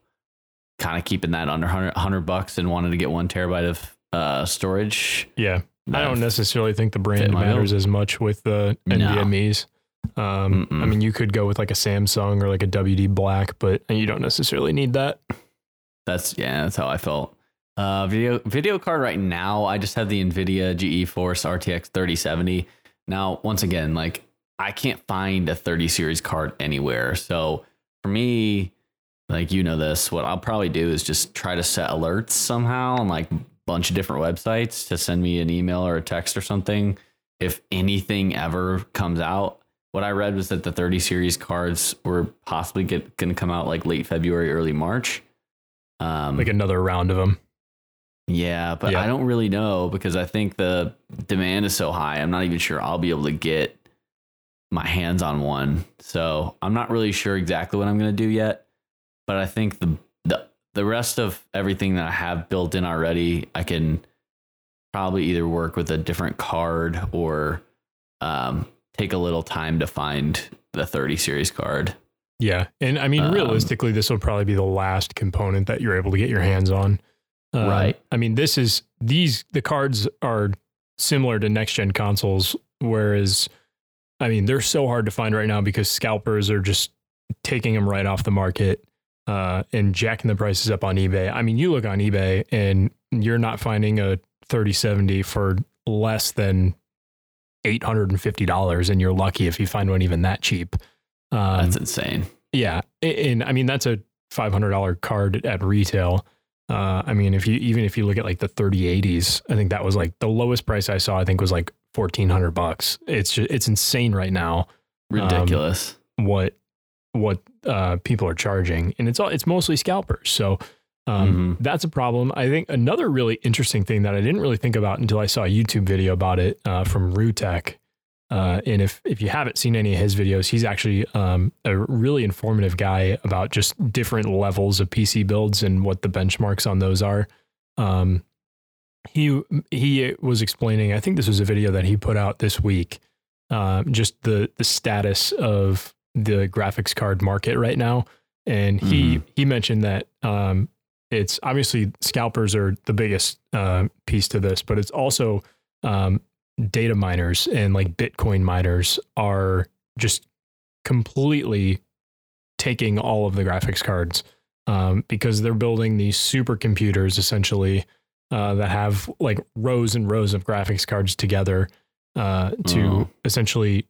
S2: kind of keeping that under 100, 100 bucks and wanted to get one terabyte of uh, storage.
S1: Yeah. I don't necessarily think the brand matters as much with the
S2: No.
S1: NVMEs. Um, I mean, you could go with like a Samsung or like a WD Black, but you don't necessarily need that.
S2: That's yeah, that's how I felt. Uh, video video card right now, I just have the Nvidia GeForce RTX 3070. Now, once again, like I can't find a 30 series card anywhere. So for me, like you know this, what I'll probably do is just try to set alerts somehow on like a bunch of different websites to send me an email or a text or something if anything ever comes out. What I read was that the 30 series cards were possibly get, going to come out like late February, early March. Um,
S1: Like another round of them.
S2: yeah, but
S1: Yeah.
S2: I don't really know because I think the demand is so high. I'm not even sure I'll be able to get my hands on one. So I'm not really sure exactly what I'm going to do yet. But I think the the the rest of everything that I have built in already, I can probably either work with a different card or um, take a little time to find the 30 series card.
S1: Yeah. And I mean,
S2: Um,
S1: realistically, this will probably be the last component that you're able to get your hands on. Um,
S2: Right.
S1: I mean, this is these, the cards are similar to next gen consoles, whereas, I mean, they're so hard to find right now because scalpers are just taking them right off the market uh, and jacking the prices up on eBay. I mean, you look on eBay and you're not finding a 3070 for less than $850, and you're lucky if you find one even that cheap. Um,
S2: That's insane.
S1: yeah, and I mean that's a five hundred dollar card at retail. Uh, I mean, if you even if you look at like the thirty eighties, I think that was like the lowest price I saw. I think was like fourteen hundred bucks. It's just it's insane right now
S2: Ridiculous.
S1: what what uh, people are charging, and it's all it's mostly scalpers. So um, that's a problem. I think another really interesting thing that I didn't really think about until I saw a YouTube video about it uh, from Robeytech. Uh, and if if you haven't seen any of his videos, he's actually um, a really informative guy about just different levels of PC builds and what the benchmarks on those are. Um, he he was explaining. I think this was a video that he put out this week. Uh, just the the status of the graphics card market right now, and he he mentioned that um, it's obviously scalpers are the biggest uh, piece to this, but it's also um, data miners and like Bitcoin miners are just completely taking all of the graphics cards um, because they're building these supercomputers essentially uh, that have like rows and rows of graphics cards together uh, to
S2: Oh.
S1: essentially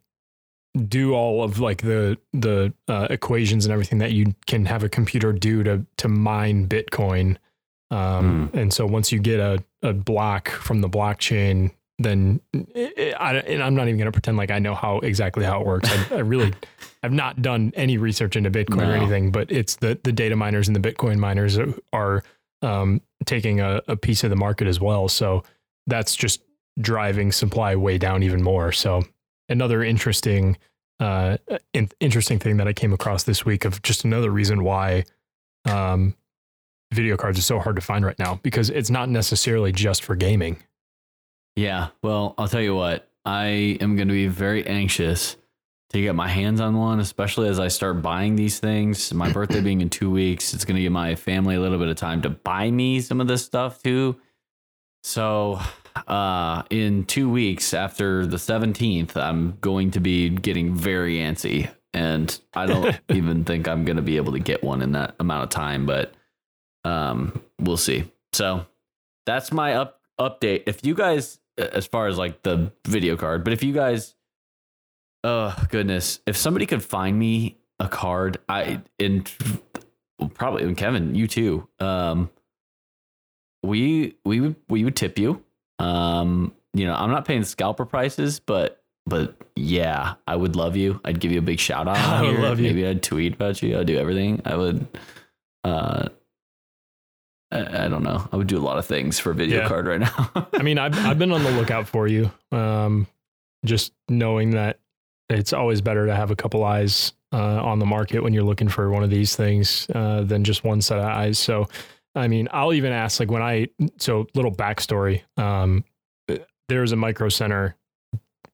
S1: do all of like the the uh, equations and everything that you can have a computer do to to mine Bitcoin. Um, And so once you get a, a block from the blockchain, then I, and I'm not even going to pretend like I know how exactly how it works. I, I really have not done any research into Bitcoin or anything, but it's the the data miners and the Bitcoin miners are, are um, taking a, a piece of the market as well. So that's just driving supply way down even more. So another interesting uh in, interesting thing that I came across this week of just another reason why um video cards are so hard to find right now because it's not necessarily just for gaming.
S2: Yeah. Well, I'll tell you what. I am going to be very anxious to get my hands on one, especially as I start buying these things. My birthday being in two weeks, it's going to give my family a little bit of time to buy me some of this stuff too. So, uh, in two weeks after the 17th, I'm going to be getting very antsy. And I don't even think I'm going to be able to get one in that amount of time, but um, we'll see. So, that's my up update. If you guys, as far as like the video card, but if you guys, oh goodness, if somebody could find me a card, I in probably and Kevin, you too. Um, we we would we would tip you. Um, you know, I'm not paying scalper prices, but but yeah, I would love you. I'd give you a big shout out.
S1: I would
S2: here.
S1: love you.
S2: Maybe I'd tweet about you. I'd do everything. I would. Uh, I, I don't know. I would do a lot of things for a video
S1: Yeah.
S2: card right now.
S1: I mean, I've I've been on the lookout for you. Um just knowing that it's always better to have a couple eyes uh, on the market when you're looking for one of these things uh, than just one set of eyes. So, I mean, I'll even ask like when I so little backstory. Um, there's a micro center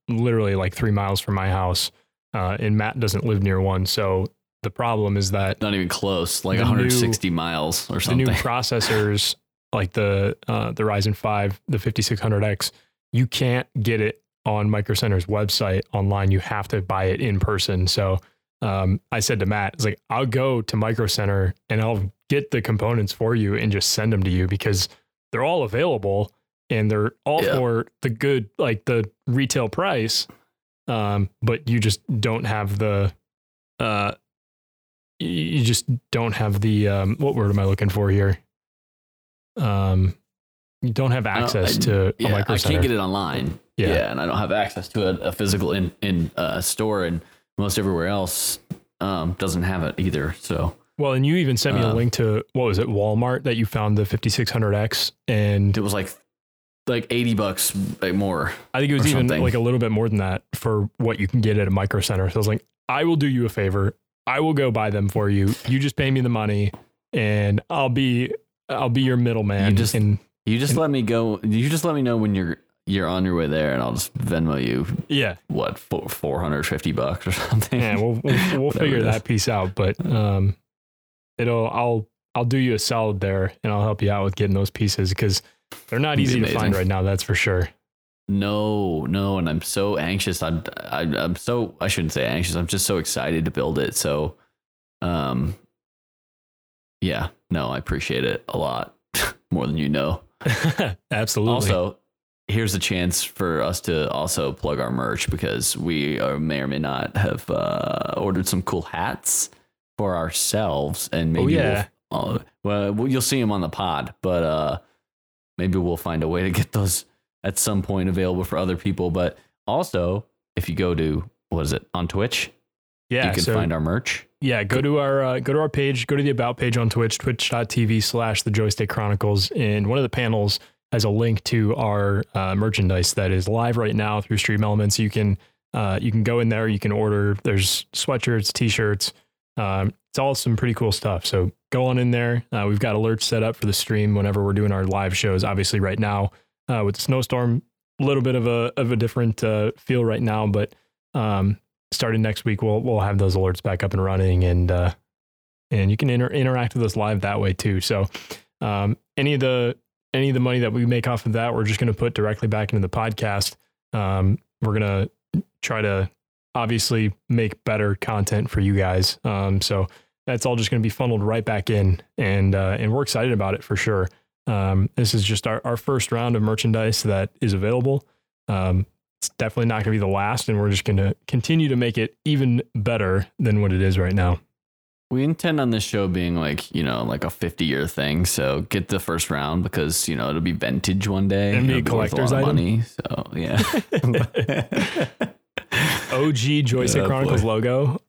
S1: literally like three miles from my house, uh, and Matt doesn't live near one. So the problem is that
S2: Not even close, like
S1: The new-
S2: 160 miles or something.
S1: the new processors like the uh, the Ryzen 5, the 5600X, you can't get it on Micro Center's website online. You have to buy it in person. So um, I said to Matt, "It's like I'll go to Micro Center and I'll get the components for you and just send them to you because they're all available and they're all
S2: Yeah.
S1: for the good, like the retail price. Um, but you just don't have the, uh, you just don't have the um, what word am I looking for here? Um, you don't have access
S2: I-
S1: to a
S2: yeah, I can't get it online.
S1: Yeah.
S2: Yeah. and I don't have access to a, a physical in in uh, store, and most everywhere else um, doesn't have it either. So
S1: Well, and you even sent me a
S2: Uh,
S1: link to what was it, Walmart, that you found the 5600X, and
S2: it was like like 80 bucks more.
S1: I think it was even
S2: something.
S1: like a little bit more than that for what you can get at a micro center. So I was like, I will do you a favor. I will go buy them for you. You just pay me the money, and I'll be I'll be your middleman.
S2: You just-
S1: and
S2: You just
S1: And-
S2: let me go. You just let me know when you're you're on your way there, and I'll just Venmo you
S1: yeah,
S2: what four, 450 bucks or something.
S1: yeah, we'll we'll, we'll figure that piece out. But um, it'll I'll I'll do you a solid there, and I'll help you out with getting those pieces because they're not easy to find right now. That's for sure.
S2: No, no, and I'm so anxious. I'm, I, I'm so I shouldn't say anxious. I'm just so excited to build it. So, um, yeah, no, I appreciate it a lot more than you know.
S1: Absolutely.
S2: Also, here's a chance for us to also plug our merch because we are, may or may not have uh, ordered some cool hats for ourselves, and maybe
S1: yeah.
S2: we'll, uh, well, you'll see them on the pod, but uh, maybe we'll find a way to get those at some point available for other people. But also, if you go to what is it on Twitch,
S1: Yeah.
S2: you can
S1: so,
S2: find our merch.
S1: yeah, go to our uh, go to our page, go to the about page on Twitch, twitch.tv slash the Joystick Chronicles. And one of the panels has a link to our uh, merchandise that is live right now through Stream Elements. You can uh, you can go in there, you can order. There's sweatshirts, t-shirts. Um, it's all some pretty cool stuff. So go on in there. Uh, we've got alerts set up for the stream whenever we're doing our live shows. Obviously, right now uh, with the snowstorm, a little bit of a of a different uh, feel right now, but um, starting next week, we'll we'll have those alerts back up and running, and uh, and you can inter- interact with us live that way too. So um, any of the any of the money that we make off of that, we're just going to put directly back into the podcast. Um, we're gonna try to obviously make better content for you guys. Um, so that's all just going to be funneled right back in, and uh, and we're excited about it for sure. Um, this is just our, our first round of merchandise that is available. Um, it's definitely not going to be the last, and we're just going to continue to make it even better than what it is right now.
S2: We intend on this show being like, you know, like a 50 year thing. So get the first round because, you know, it'll be vintage one day.
S1: And be
S2: worth
S1: collector's
S2: of? Money, so, yeah.
S1: OG Joystick
S2: Oh,
S1: Chronicles
S2: boy.
S1: logo.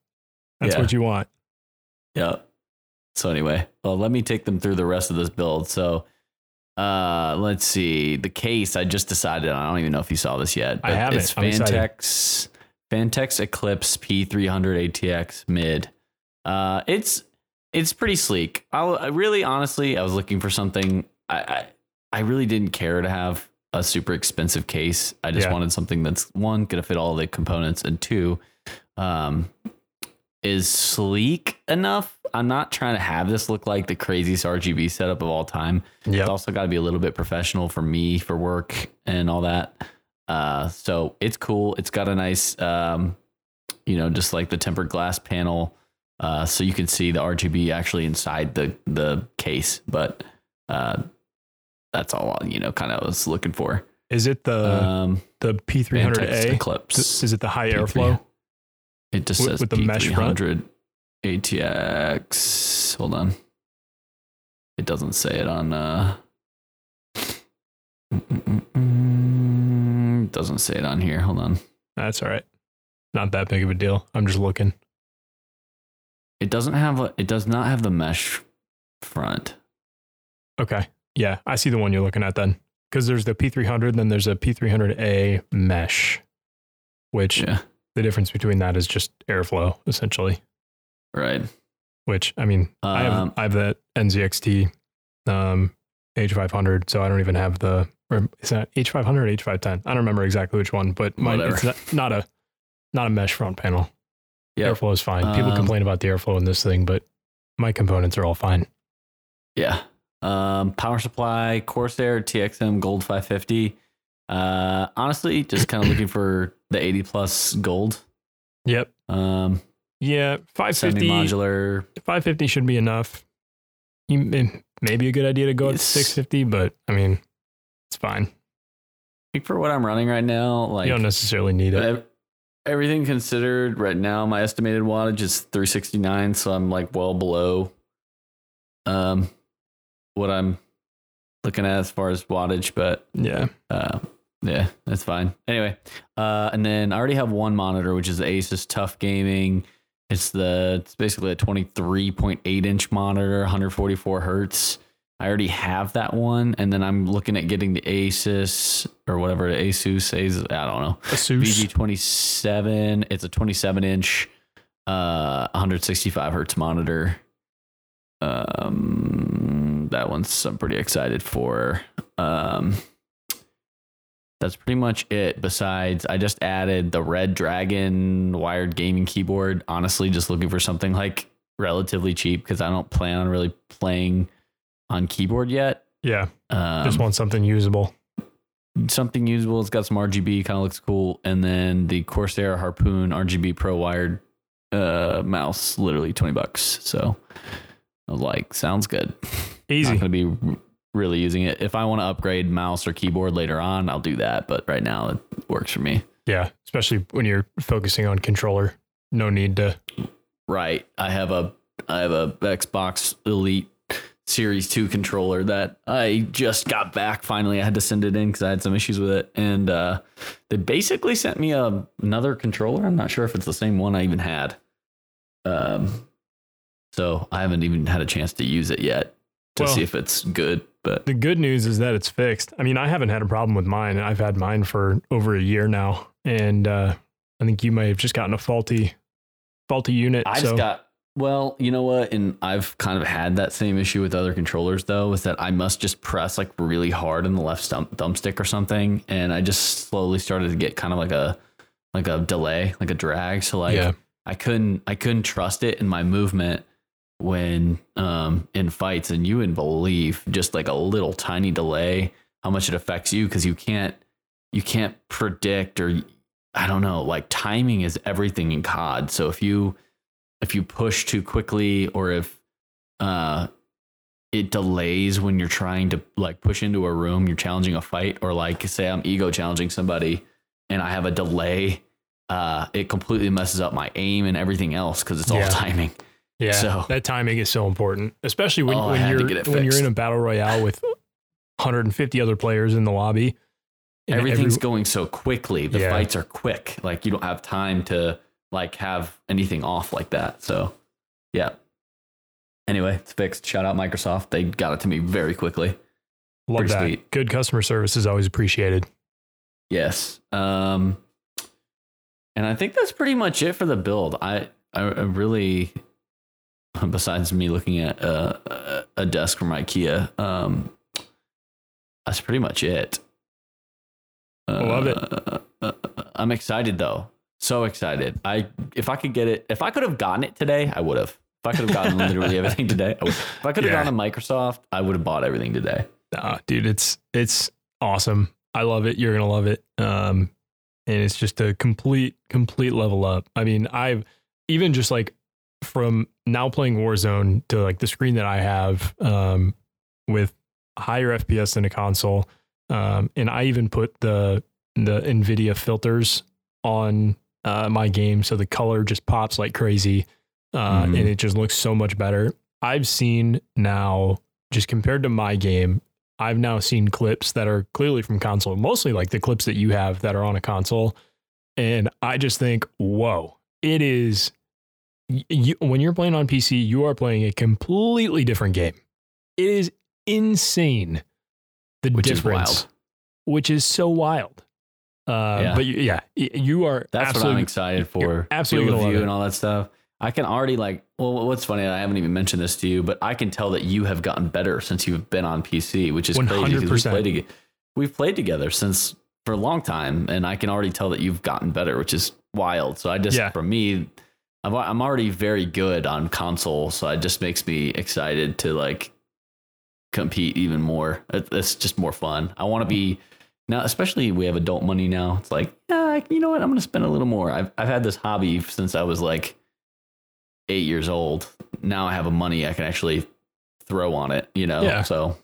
S1: That's
S2: Yeah.
S1: what you want.
S2: yeah. So, anyway, well, let me take them through the rest of this build. So, uh, let's see. The case, I just decided, I don't even know if you saw this yet.
S1: I
S2: but
S1: haven't.
S2: It's. Phanteks, Phanteks Eclipse P300 ATX mid. Uh, it's it's pretty sleek. I'll, I really, honestly, I was looking for something. I, I I really didn't care to have a super expensive case. I just
S1: Yeah.
S2: wanted something that's one gonna fit all the components, and two, um, is sleek enough. I'm not trying to have this look like the craziest RGB setup of all time.
S1: Yeah.
S2: It's also got to be a little bit professional for me for work and all that. Uh, so it's cool. It's got a nice, um, you know, just like the tempered glass panel, uh, so you can see the RGB actually inside the the case. But uh, that's all you know. Kind of was looking for.
S1: Is it the
S2: um,
S1: the P300A?
S2: Eclipse.
S1: Is it the high
S2: P300.
S1: airflow?
S2: It just
S1: with-
S2: says
S1: with the mesh front?
S2: P300 ATX. Hold on. It doesn't say it on. Uh, doesn't say it on here. Hold on.
S1: That's all right. Not that big of a deal. I'm just looking.
S2: It doesn't have. A, it does not have the mesh front.
S1: Okay. Yeah, I see the one you're looking at then. Because there's the P300, then there's a P300A mesh, which
S2: Yeah.
S1: The difference between that is just airflow, essentially.
S2: Right.
S1: Which I mean, I have
S2: Um,
S1: I have that NZXT um, H500, so I don't even have the. Or is that H500 or H510? I don't remember exactly which one, but mine,
S2: Whatever.
S1: it's not, not a not a mesh front panel.
S2: Yeah.
S1: Airflow is fine. People
S2: Um,
S1: complain about the airflow in this thing, but my components are all fine.
S2: Yeah. Um, power supply, Corsair TXM Gold 550. Uh, honestly, just kind of looking for the 80 plus gold.
S1: Yep.
S2: Um,
S1: Yeah, 550
S2: semi modular.
S1: 550 should be enough. You, may- maybe a good idea to go at
S2: Yes.
S1: 650, but I mean, it's fine.
S2: For what I'm running right now, like
S1: you don't necessarily need it.
S2: everything considered, right now my estimated wattage is 369, so I'm like well below um what I'm looking at as far as wattage, but
S1: Yeah.
S2: uh, yeah, that's fine. Anyway, uh, and then I already have one monitor, which is the Asus TUF Gaming. It's the it's basically a 23.8 inch monitor, 144 hertz. I already have that one, and then I'm looking at getting the Asus or whatever the Asus says. I don't know.
S1: Asus.
S2: VG27. It's a 27 inch, uh, 165 hertz monitor. Um, that one's I'm pretty excited for. Um, that's pretty much it. Besides, I just added the Redragon wired gaming keyboard. Honestly, just looking for something like relatively cheap because I don't plan on really playing on keyboard yet.
S1: Yeah.
S2: Um,
S1: Just want something usable.
S2: something usable. It's got some RGB, kind of looks cool. And then the Corsair Harpoon RGB Pro wired uh, mouse, literally 20 bucks. So I was like, sounds good.
S1: Easy.
S2: Not going to be really using it. If I want to upgrade mouse or keyboard later on, I'll do that. But right now, it works for me.
S1: Yeah. Especially when you're focusing on controller. No need to.
S2: Right. I have a I have a Xbox Elite Series 2 controller that I just got back finally. I had to send it in because I had some issues with it. And uh, they basically sent me a, another controller. I'm not sure if it's the same one I even had. Um, so I haven't even had a chance to use it yet to
S1: Well-
S2: see if it's good. But
S1: The good news is that it's fixed. I mean, I haven't had a problem with mine. I've had mine for over a year now, and uh, I think you may have just gotten a faulty, faulty unit.
S2: I
S1: so
S2: just got well, you know what? And I've kind of had that same issue with other controllers though, is that I must just press like really hard on the left stump, thumbstick or something, and I just slowly started to get kind of like a like a delay, like a drag. So like
S1: Yeah.
S2: I couldn't I couldn't trust it in my movement when um in fights, and you wouldn't believe just like a little tiny delay how much it affects you because you can't you can't predict or I don't know, like timing is everything in COD. So if you if you push too quickly or if uh it delays when you're trying to like push into a room, you're challenging a fight, or like say I'm ego challenging somebody and I have a delay, uh, it completely messes up my aim and everything else because it's all
S1: Yeah.
S2: timing.
S1: Yeah,
S2: so-
S1: that timing is so important, especially when,
S2: Oh,
S1: when you're when you're in a battle royale with 150 other players in the lobby.
S2: Everything's
S1: every-
S2: going so quickly. The
S1: Yeah.
S2: fights are quick. Like you don't have time to like have anything off like that. So yeah. Anyway, it's fixed. Shout out Microsoft. They got it to me very quickly.
S1: love
S2: pretty
S1: that.
S2: sweet.
S1: Good customer service is always appreciated.
S2: Yes. Um, and I think that's pretty much it for the build. I, I really, besides me looking at uh, a, a desk from IKEA, um, that's pretty much it.
S1: I love it.
S2: Uh, I'm excited though. So excited. I if I could get it, if I could have gotten it today, I would have. If I could have gotten literally everything today, I. If I could have
S1: Yeah.
S2: gone to Micro Center, I would have bought everything today.
S1: Nah, dude, it's it's awesome. I love it. You're gonna love it. Um, and it's just a complete complete level up. I mean, I've even just like from now playing Warzone to like the screen that I have um, with higher FPS than a console, um, and I even put the the Nvidia filters on uh, my game, so the color just pops like crazy, uh,
S2: Mhm.
S1: and it just looks so much better. I've seen now just compared to my game, I've now seen clips that are clearly from console, mostly like the clips that you have that are on a console. And I just think, whoa, it is. You, when you're playing on PC, you are playing a completely different game. It is insane the
S2: Which is
S1: difference,
S2: wild.
S1: which is so wild. Uh,
S2: Yeah.
S1: But you, yeah, you are
S2: That's what I'm excited for.
S1: absolutely
S2: Field of
S1: gonna love
S2: view
S1: it.
S2: and all that stuff. I can already like. Well, what's funny? I haven't even mentioned this to you, but I can tell that you have gotten better since you've been on PC, which is crazy. 'cause We've played, we've played together since for a long time, and I can already tell that you've gotten better, which is wild. So I just,
S1: Yeah.
S2: for me, I'm, I'm already very good on console, so it just makes me excited to like compete even more. It's just more fun. I want to be now, especially we have adult money now. It's like, yeah, you know what? I'm going to spend a little more. I've I've had this hobby since I was like eight years old. Now I have a money I can actually throw on it. You know,
S1: Yeah.
S2: so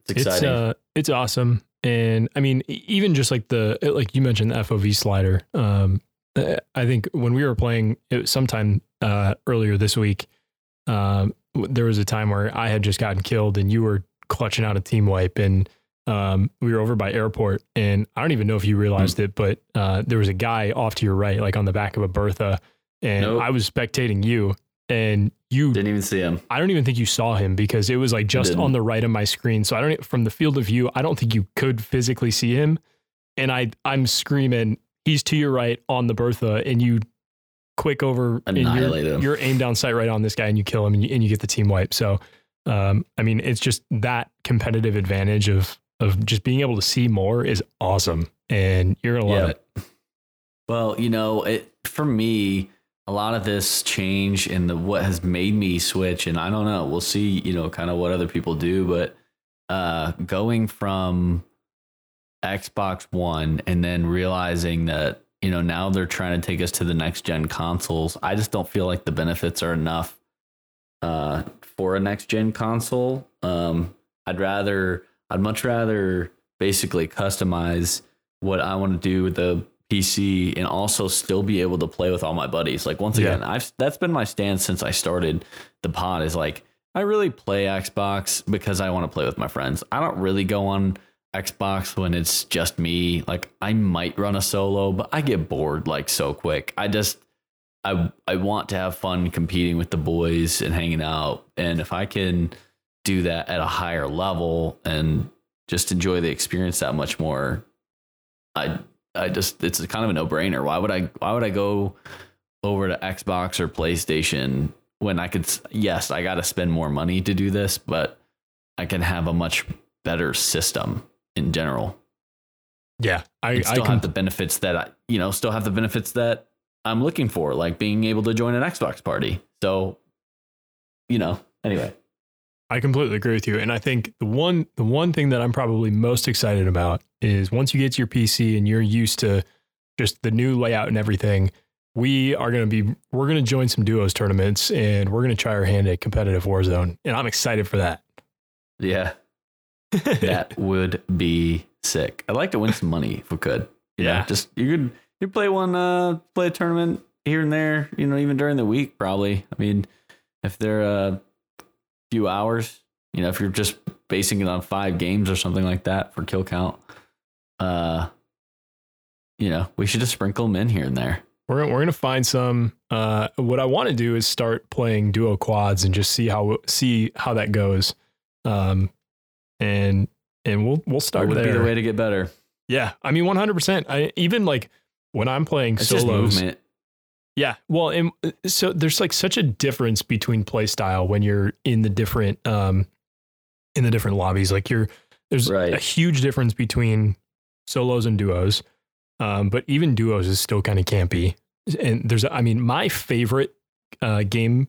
S2: it's
S1: it's
S2: exciting.
S1: uh it's awesome and i mean even just like the like you mentioned the fov slider um i think when we were playing it was sometime uh earlier this week um there was a time where i had just gotten killed and you were clutching out a team wipe and um we were over by airport and i don't even know if you realized
S2: Hmm.
S1: it but uh there was a guy off to your right like on the back of a bertha and
S2: Nope.
S1: i was spectating you and you
S2: Didn't even see him.
S1: I don't even think you saw him because it was like just
S2: Didn't.
S1: on the right of my screen. So I don't from the field of view, I don't think you could physically see him. And I I'm screaming, he's to your right on the Bertha, and you quick over and
S2: Annihilate
S1: you're,
S2: him.
S1: you're aim down sight right on this guy and you kill him and you, and you get the team wipe. So um, I mean, it's just that competitive advantage of of just being able to see more is awesome, and you're gonna love it.
S2: Well, you know, it for me, a lot of this change in the what has made me switch, and I don't know. We'll see, you know, kind of what other people do, but uh, going from Xbox One and then realizing that you know now they're trying to take us to the next gen consoles. I just don't feel like the benefits are enough uh, for a next gen console. Um, I'd rather, I'd much rather basically customize what I want to do with the PC and also still be able to play with all my buddies. Like once
S1: Yeah.
S2: again, I've that's been my stance since I started the pod is like I really play Xbox because I want to play with my friends. I don't really go on Xbox when it's just me. Like I might run a solo, but I get bored like so quick. I just I I want to have fun competing with the boys and hanging out. And if I can do that at a higher level and just enjoy the experience that much more, I I just it's kind of a no brainer. Why would I why would I go over to Xbox or PlayStation when I could yes, I got to spend more money to do this, but I can have a much better system in general.
S1: Yeah, I,
S2: And
S1: I
S2: still
S1: can,
S2: have the benefits that I, you know, still have the benefits that I'm looking for, like being able to join an Xbox party. So, you know, anyway.
S1: I completely agree with you. And I think the one the one thing that I'm probably most excited about is once you get to your PC and you're used to just the new layout and everything, we are going to be we're going to join some duos tournaments and we're going to try our hand at competitive Warzone. And I'm excited for that.
S2: Yeah, that would be sick. I'd like to win some money if we could. You know,
S1: Yeah.
S2: just you could you play one uh play a tournament here and there, you know, even during the week probably. I mean, if they're a few hours, you know, if you're just basing it on 5 games or something like that for kill count, uh you know, we should just sprinkle them in here and there.
S1: We're gonna, we're going to find some uh what I want to do is start playing duo quads and just see how see how that goes. Um and and we'll we'll start
S2: would
S1: there.
S2: be the way to get better.
S1: Yeah, I mean, one hundred percent. I even like when I'm playing
S2: It's
S1: solos. Yeah, well, and uh, so there's like such a difference between play style when you're in the different um in the different lobbies. Like you're there's
S2: Right.
S1: a huge difference between solos and duos. Um, but even duos is still kind of campy. And there's, I mean, my favorite uh, game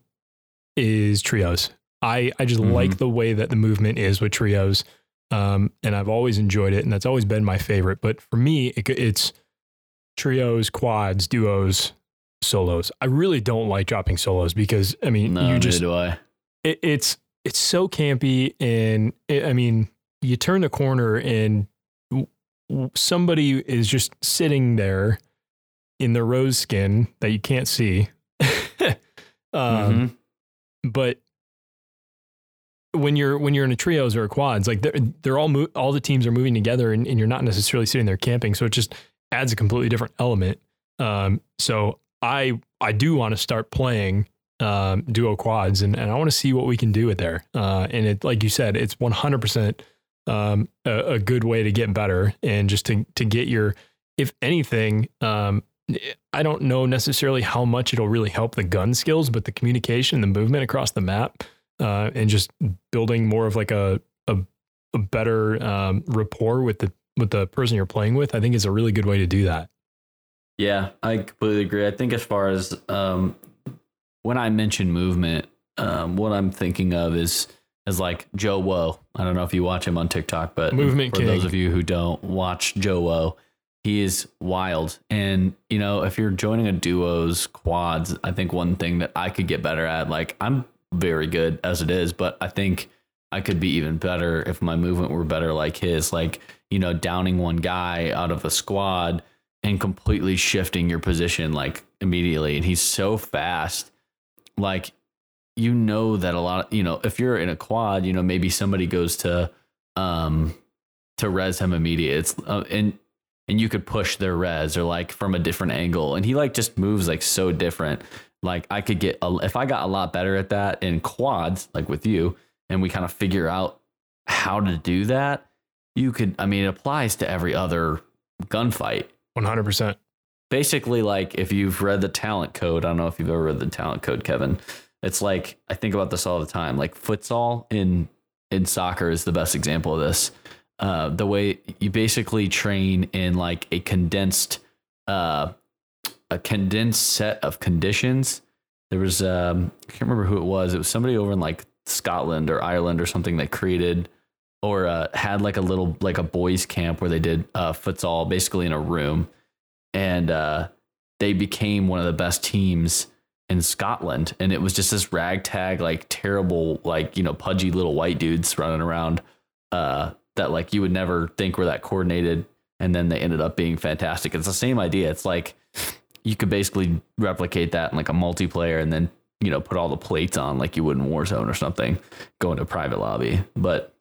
S1: is trios. I I just
S2: Mhm.
S1: like the way that the movement is with trios. Um, and I've always enjoyed it, and that's always been my favorite. But for me, it, it's trios, quads, duos, solos. I really don't like dropping solos because I mean,
S2: No,
S1: you just
S2: do I.
S1: it, it's it's so campy, and it, I mean, you turn the corner and somebody is just sitting there in the rose skin that you can't see. um,
S2: Mhm.
S1: but when you're when you're in a trios or a quads, like they're they're all mo- all the teams are moving together, and, and you're not necessarily sitting there camping, so it just adds a completely different element. Um, so I I do want to start playing um, duo quads, and, and I want to see what we can do with there. Uh, and it like you said, it's 100 percent um, a, a good way to get better, and just to to get your if anything. Um, I don't know necessarily how much it'll really help the gun skills, but the communication, the movement across the map, uh, and just building more of like a a, a better um, rapport with the with the person you're playing with, I think is a really good way to do that.
S2: Yeah, I completely agree. I think as far as um, when I mention movement, um, what I'm thinking of is is like JoeWo. I don't know if you watch him on TikTok, but
S1: Movement
S2: for
S1: King.
S2: those of you who don't watch JoeWo, he is wild. And you know, if you're joining a duos, quads, I think one thing that I could get better at, like I'm very good as it is, but I think I could be even better if my movement were better like his. Like, you know, downing one guy out of a squad and completely shifting your position like immediately. And he's so fast. Like, you know that a lot of, you know, if you're in a quad, you know, maybe somebody goes to, um, to res him immediate. It's, uh, and, and you could push their res or like from a different angle. And he like just moves like so different. Like I could get, a, if I got a lot better at that in quads, like with you, and we kind of figure out how to do that, you could, I mean, it applies to every other gunfight.
S1: 100. percent
S2: Basically, like if you've read the talent code, I don't know if you've ever read the talent code, Kevin. It's like I think about this all the time. Like futsal in in soccer is the best example of this. Uh, the way you basically train in like a condensed uh, a condensed set of conditions. There was um, I can't remember who it was. It was somebody over in like Scotland or Ireland or something that created or uh, had like a little like a boys camp where they did uh, futsal basically in a room, and uh, they became one of the best teams in Scotland. And it was just this ragtag like terrible like you know pudgy little white dudes running around uh, that like you would never think were that coordinated. and then they ended up being fantastic. It's the same idea. It's like you could basically replicate that in like a multiplayer and then you know put all the plates on like you would in Warzone or something, go into a private lobby. But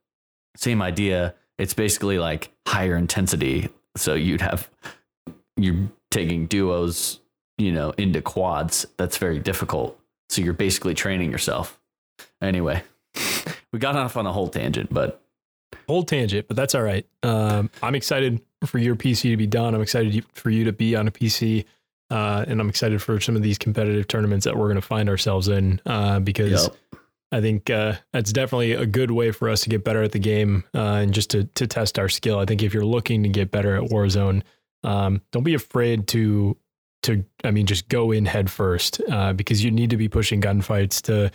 S2: same idea. It's basically like higher intensity. So you'd have you're taking duos, you know, into quads. That's very difficult. So you're basically training yourself. Anyway, we got off on a whole tangent, but
S1: whole tangent, but that's all right. Um, I'm excited for your PC to be done. I'm excited for you to be on a PC. Uh, and I'm excited for some of these competitive tournaments that we're going to find ourselves in uh, because yep. I think uh, that's definitely a good way for us to get better at the game uh, and just to to test our skill. I think if you're looking to get better at Warzone, um, don't be afraid to to I mean just go in head first uh, because you need to be pushing gunfights to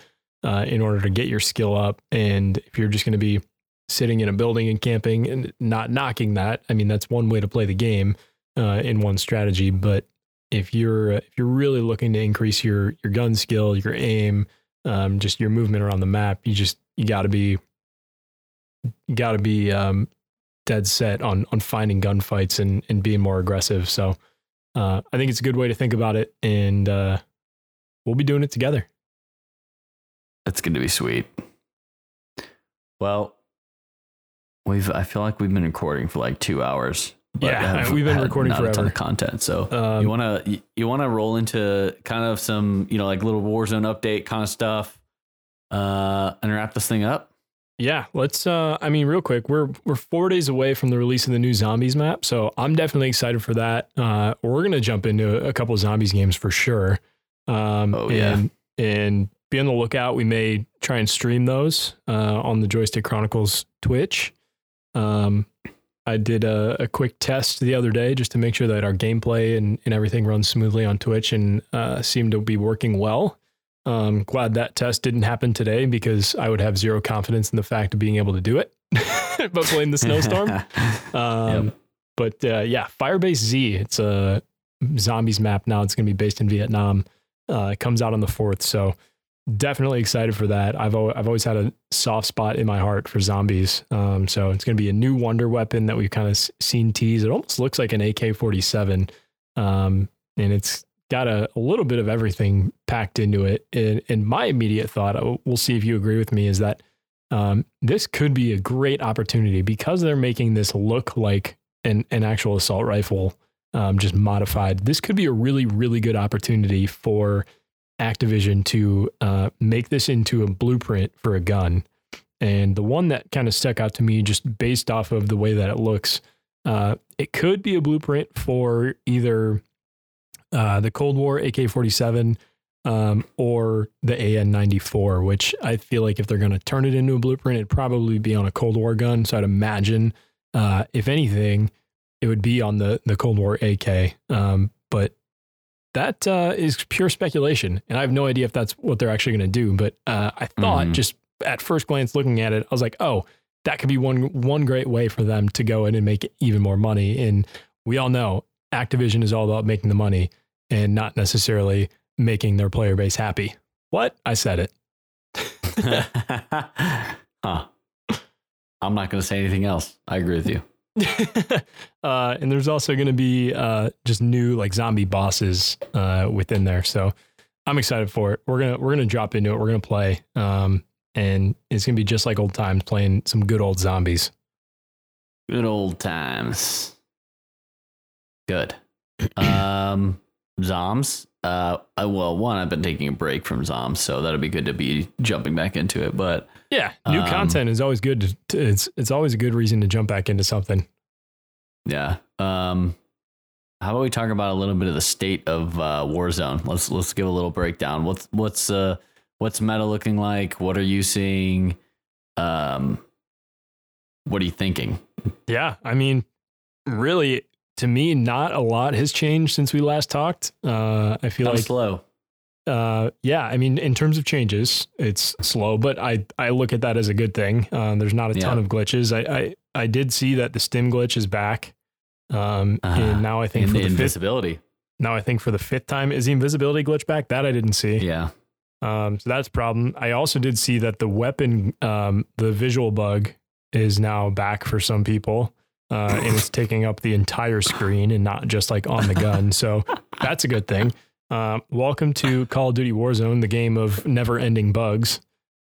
S1: uh, in order to get your skill up. And if you're just going to be sitting in a building and camping and not knocking that, I mean that's one way to play the game in one strategy, but if you're if you're really looking to increase your your gun skill, your aim, um, just your movement around the map, you just you got to be got to be um, dead set on on finding gunfights and and being more aggressive. So uh, I think it's a good way to think about it, and uh, we'll be doing it together.
S2: That's going to be sweet. Well, we've I feel like we've been recording for like two hours.
S1: But yeah, we've been recording
S2: not
S1: forever.
S2: A ton of content. So um, you want to you want to roll into kind of some you know like little Warzone update kind of stuff, uh, and wrap this thing up.
S1: Yeah, let's. Uh, I mean, real quick, we're we're four days away from the release of the new zombies map, so I'm definitely excited for that. Uh, we're gonna jump into a couple of zombies games for sure. Um, oh yeah, and, and be on the lookout. We may try and stream those uh, on the Joystick Chronicles Twitch. Um, I did a, a, quick test the other day just to make sure that our gameplay and, and everything runs smoothly on Twitch and uh, seemed to be working well. Um, glad that test didn't happen today because I would have zero confidence in the fact of being able to do it, but playing the snowstorm. um, yep. But uh, yeah, Firebase Z, it's a zombies map now. It's going to be based in Vietnam. Uh, it comes out on the 4th. So definitely excited for that. I've always, I've always had a soft spot in my heart for zombies. Um, so it's going to be a new wonder weapon that we've kind of seen teased. It almost looks like an AK-47, um, and it's got a, a, little bit of everything packed into it. And, and, my immediate thought, uh, we'll see if you agree with me, is that um, this could be a great opportunity because they're making this look like an, an actual assault rifle, um, just modified. This could be a really, really good opportunity for Activision to uh, make this into a blueprint for a gun. And the one that kind of stuck out to me, just based off of the way that it looks, uh, it could be a blueprint for either uh, the Cold War AK 47 um, or the AN 94, which I feel like if they're going to turn it into a blueprint, it'd probably be on a Cold War gun. So I'd imagine, uh, if anything, it would be on the, the Cold War AK. Um, but that uh, is pure speculation, and I have no idea if that's what they're actually going to do. But uh, I thought mm-hmm. just at first glance looking at it, I was like, oh, that could be one one great way for them to go in and make even more money. And we all know Activision is all about making the money and not necessarily making their player base happy. What? I said it.
S2: huh. I'm not going to say anything else. I agree with you.
S1: uh, and there's also going to be uh, just new like zombie bosses uh, within there. So I'm excited for it. We're gonna we're gonna drop into it. We're gonna play, um, and it's gonna be just like old times, playing some good old zombies.
S2: Good old times. Good. um, Zoms. Uh, I, well, one, I've been taking a break from Zoms, so that'll be good to be jumping back into it. But
S1: yeah, new um, content is always good. To, it's it's always a good reason to jump back into something.
S2: Yeah. Um, how about we talk about a little bit of the state of uh, Warzone? Let's let's give a little breakdown. What's what's uh what's meta looking like? What are you seeing? Um, what are you thinking?
S1: Yeah, I mean, really, to me, not a lot has changed since we last talked. Uh, I feel like
S2: slow.
S1: Uh, yeah, I mean, in terms of changes, it's slow, but I I look at that as a good thing. Uh, there's not a yeah. ton of glitches. I, I I did see that the stim glitch is back. Um, uh, and now I think
S2: for the, the invisibility.
S1: Fifth, now I think for the fifth time is the invisibility glitch back. That I didn't see.
S2: Yeah.
S1: Um, so that's a problem. I also did see that the weapon, um, the visual bug is now back for some people. uh, and it's taking up the entire screen and not just like on the gun. So that's a good thing. Uh, welcome to Call of Duty Warzone, the game of never-ending bugs.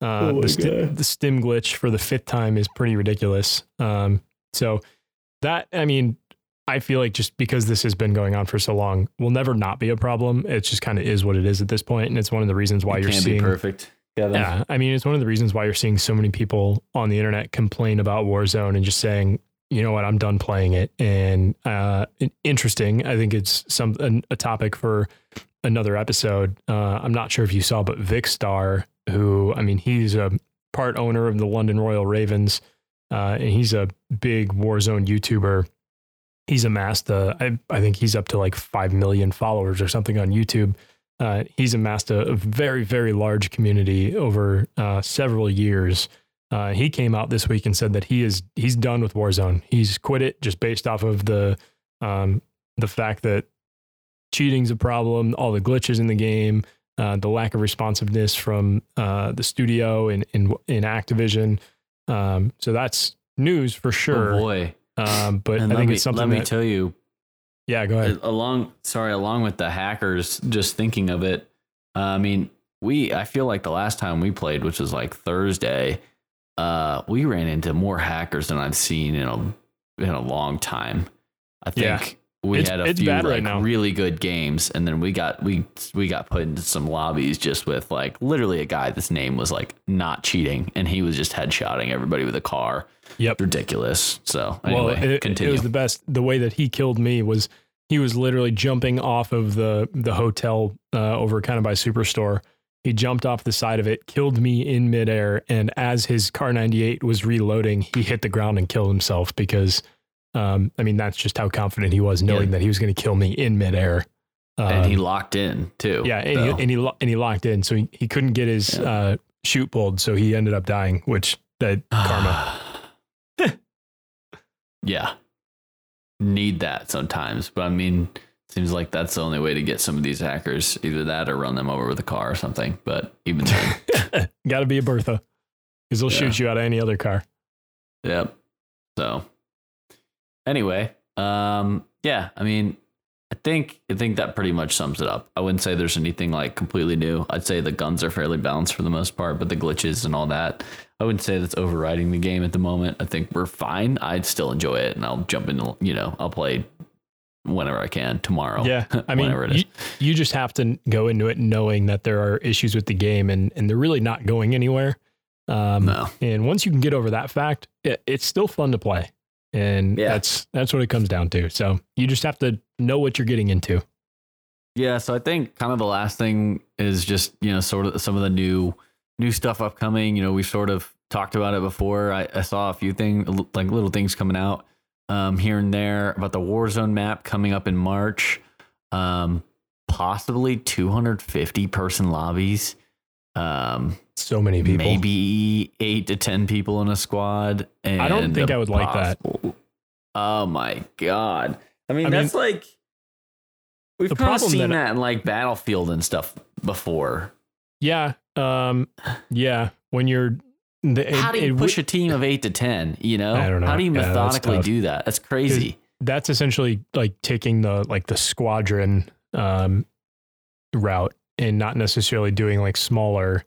S1: Uh,
S2: Oh
S1: the, sti- the stim glitch for the fifth time is pretty ridiculous. Um, so that I mean, I feel like just because this has been going on for so long, will never not be a problem. It just kind of is what it is at this point, and it's one of the reasons why
S2: It
S1: you're
S2: can't
S1: seeing
S2: be perfect. Kevin.
S1: yeah, I mean, it's one of the reasons why you're seeing so many people on the internet complain about Warzone and just saying, you know what, I'm done playing it. And uh, interesting, I think it's some an, a topic for another episode. Uh, I'm not sure if you saw, but Vikkstar, who I mean, he's a part owner of the London Royal Ravens, uh, and he's a big Warzone YouTuber. He's amassed, uh, I, I think he's up to like five million followers or something on YouTube uh, he's amassed a, a very, very large community over uh, several years. Uh, he came out this week and said that he is he's done with Warzone. He's quit it just based off of the um, the fact that cheating's a problem, all the glitches in the game, uh, the lack of responsiveness from uh, the studio in in, in Activision. Um, so that's news for sure.
S2: Oh boy.
S1: um, but
S2: And
S1: I think
S2: me,
S1: it's something
S2: let me
S1: that
S2: tell you,
S1: yeah. Go ahead.
S2: along sorry along with the hackers just thinking of it uh, i mean we i feel like the last time we played which was like thursday uh we ran into more hackers than i've seen in a in a long time i
S1: Yeah.
S2: think we
S1: It's-
S2: had a few
S1: right
S2: like
S1: now.
S2: really good games and then we got we we got put into some lobbies just with like literally a guy this name was like not cheating and he was just headshotting everybody with a car
S1: Yep.
S2: ridiculous so anyway
S1: well, it,
S2: continue
S1: it was the best. The way that he killed me was he was literally jumping off of the the hotel uh, over kind of by Superstore. He jumped off the side of it, killed me in midair, and as his Kar98 was reloading, he hit the ground and killed himself because, um, I mean, that's just how confident he was, knowing
S2: Yeah.
S1: that he was going to kill me in midair. Um,
S2: and he locked in too
S1: yeah, and,
S2: so.
S1: he, and he lo- and he locked in, so he, he couldn't get his
S2: Yeah.
S1: uh, shoot pulled, so he ended up dying. Which that karma.
S2: yeah. Need that sometimes. But I mean, seems like that's the only way to get some of these hackers. Either that or run them over with a car or something. But even then,
S1: Got to be a Bertha because they'll
S2: Yeah.
S1: shoot you out of any other car.
S2: yep. So anyway, um, yeah, I mean, I think I think that pretty much sums it up. I wouldn't say there's anything like completely new. I'd say the guns are fairly balanced for the most part, but the glitches and all that, I wouldn't say that's overriding the game at the moment. I think we're fine. I'd still enjoy it, and I'll jump into you know I'll play whenever I can tomorrow.
S1: Yeah, I mean,
S2: whenever it
S1: you, you just have to go into it knowing that there are issues with the game, and and they're really not going anywhere. Um,
S2: no,
S1: And once you can get over that fact, it, it's still fun to play, and
S2: Yeah.
S1: that's that's what it comes down to. So you just have to know what you're getting into.
S2: Yeah, so I think kind of the last thing is just you know sort of some of the new new stuff upcoming. You know, we sort of talked about it before. I, I saw a few things like little things coming out um, here and there about the Warzone map coming up in March. Um, possibly 250 person lobbies. Um,
S1: So many people.
S2: maybe eight to ten people in a squad. And
S1: I don't think I would like that.
S2: Oh my god! I mean,
S1: I mean,
S2: that's like we've
S1: the
S2: kind of seen
S1: that-
S2: that in like Battlefield and stuff before.
S1: Yeah. Um. Yeah. When you're the,
S2: How do you
S1: it
S2: push
S1: would-
S2: a team of eight to ten? You know,
S1: I don't know.
S2: How do you
S1: Yeah, that's
S2: methodically do that? That's crazy.
S1: that's essentially like taking the like the squadron um route and not necessarily doing like smaller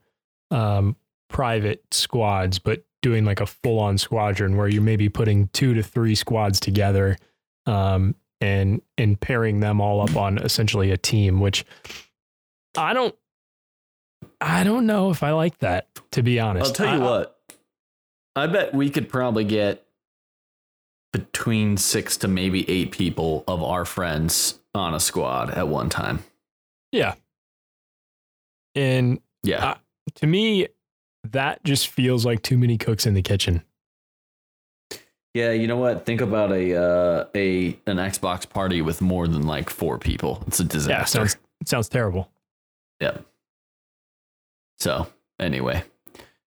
S1: um private squads but doing like a full on squadron where you're maybe putting two to three squads together um and and pairing them all up on essentially a team which I don't I don't know if I like that to be honest.
S2: I'll tell you
S1: I-
S2: what. I bet we could probably get between six to maybe eight people of our friends on a squad at one time.
S1: Yeah. And
S2: Yeah.
S1: Uh, to me, that just feels like too many cooks in the kitchen.
S2: Yeah, you know what? Think about a uh, a an Xbox party with more than like four people. It's a
S1: Yeah,
S2: disaster.
S1: sounds it sounds terrible.
S2: Yep. So anyway,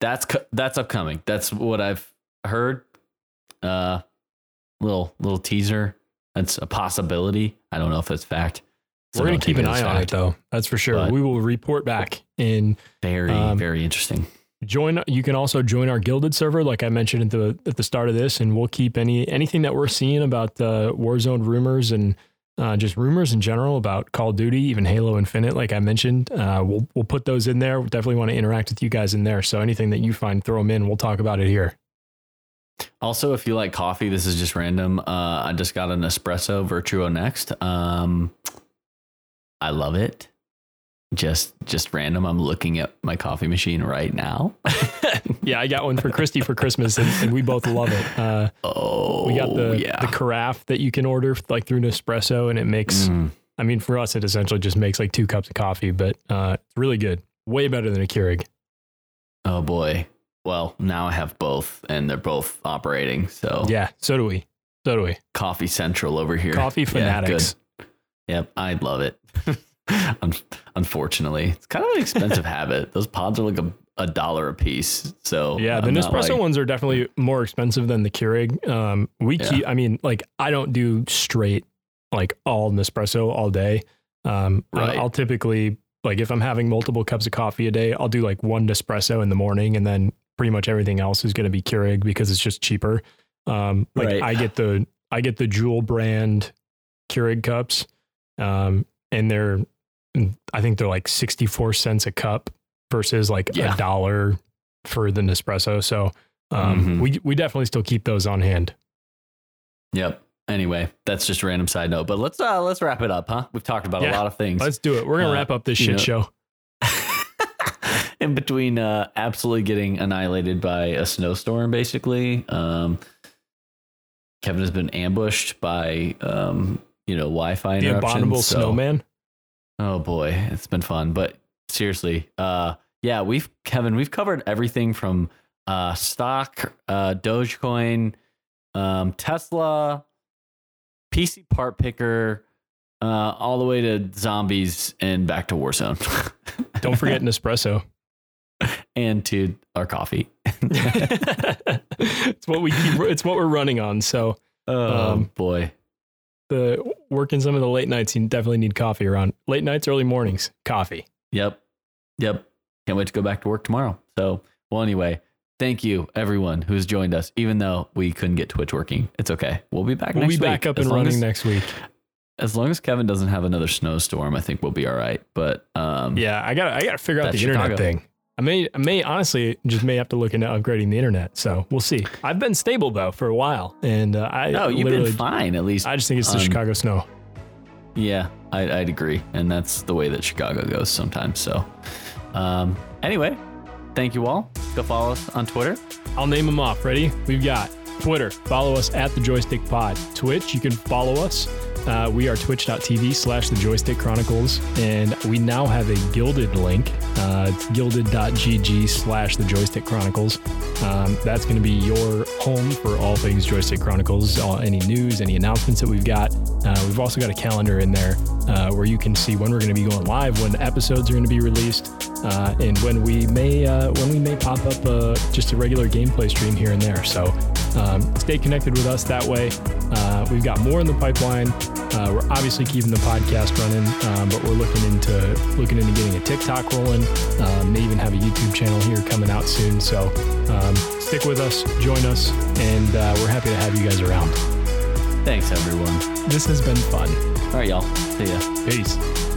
S2: that's that's upcoming. That's what I've heard. Uh, little little teaser. That's a possibility. I don't know if it's fact. So
S1: We're gonna keep an eye on it though. That's for sure.
S2: But-
S1: we will report back. in
S2: Very
S1: Um,
S2: very interesting.
S1: join. You can also join our Guilded server, like I mentioned at the at the start of this, and we'll keep any anything that we're seeing about uh, Warzone rumors and uh, just rumors in general about Call of Duty, even Halo Infinite, like I mentioned. Uh, we'll we'll put those in there. We definitely want to interact with you guys in there. So anything that you find, throw them in. We'll talk about it here.
S2: Also, if you like coffee, this is just random. Uh, I just got an espresso Vertuo next. Um, I love it. Just just random. I'm looking at my coffee machine right now.
S1: yeah, I got one for Christy for Christmas, and, and we both love it. Uh,
S2: oh,
S1: we got the
S2: yeah.
S1: the carafe that you can order like through Nespresso, and it makes.
S2: Mm.
S1: I mean, for us, it essentially just makes like two cups of coffee, but uh, it's really good. Way better than a Keurig.
S2: Oh boy. Well, now I have both, and they're both operating. So
S1: Yeah, so do we. So do we.
S2: Coffee Central over here.
S1: Coffee
S2: Yeah,
S1: fanatics.
S2: good. Yep, I love it. Un- Unfortunately, it's kind of an expensive habit. Those pods are like a, a dollar a piece. So
S1: yeah, the
S2: I'm not
S1: Nespresso
S2: like-
S1: ones are definitely more expensive than the Keurig. Um, we
S2: Yeah.
S1: keep. I mean, like I don't do straight like all Nespresso all day. Um,
S2: Right.
S1: I'll typically like if I'm having multiple cups of coffee a day, I'll do like one Nespresso in the morning, and then pretty much everything else is going to be Keurig because it's just cheaper. Um, like
S2: Right.
S1: I get the I get the Jewel brand Keurig cups, um, and they're I think they're like sixty four cents a cup versus like
S2: Yeah.
S1: a dollar for the Nespresso. So um,
S2: Mhm.
S1: we we definitely still keep those on hand.
S2: Yep. Anyway, that's just a random side note. But let's uh let's wrap it up, huh? We've talked about
S1: Yeah.
S2: a lot of things.
S1: Let's do it. We're gonna
S2: Uh,
S1: wrap up this
S2: you
S1: shit
S2: know-
S1: show.
S2: in between uh absolutely getting annihilated by a snowstorm basically um kevin has been ambushed by um you know wi-fi
S1: The
S2: interruptions
S1: abominable
S2: so-
S1: snowman.
S2: Oh boy it's been fun but seriously uh yeah we've kevin we've covered everything from uh stock uh dogecoin um tesla PCPartPicker uh all the way to zombies and back to warzone
S1: Don't forget Nespresso.
S2: and to our coffee.
S1: it's what we keep. It's what we're running on. So
S2: oh
S1: Um,
S2: boy.
S1: The working some of the late nights, you definitely need coffee around late nights, early mornings. Coffee.
S2: Yep. Yep. Can't wait to go back to work tomorrow. So, well, anyway, thank you everyone who's joined us. Even though we couldn't get Twitch working, it's okay. We'll be back
S1: We'll
S2: next
S1: be back
S2: week.
S1: up
S2: As
S1: and running
S2: as,
S1: next week.
S2: As long as Kevin doesn't have another snowstorm, I think we'll be all right. But um,
S1: Yeah, I got. I got to figure out the internet thing. I may. I may honestly just may have to look into upgrading the internet. So we'll see. I've been stable though for a while, and uh, I
S2: no, you've been fine at least.
S1: I just think it's the
S2: on-
S1: Chicago snow.
S2: Yeah, I, I'd agree, and that's the way that Chicago goes sometimes. So, um, anyway, thank you all. Go follow us on Twitter.
S1: I'll name them off. Ready? We've got Twitter. Follow us at the Joystick Pod. Twitch. You can follow us. Uh, we are twitch.tv slash the Joystick Chronicles, and we now have a Guilded link. Uh, it's guilded.gg slash the Joystick Chronicles. Um, that's going to be your home for all things Joystick Chronicles, all, any news, any announcements that we've got. Uh, we've also got a calendar in there uh, where you can see when we're going to be going live, when episodes are going to be released, uh, and when we may uh, when we may pop up just a regular gameplay stream here and there. So um, stay connected with us that way. Uh, we've got more in the pipeline. Uh, we're obviously keeping the podcast running, um, but we're looking into looking into getting a TikTok rolling. Um, may even have a YouTube channel here coming out soon. So um, stick with us, join us, and uh, we're happy to have you guys around.
S2: Thanks, everyone.
S1: This has been fun.
S2: All right, y'all. See ya.
S1: Peace.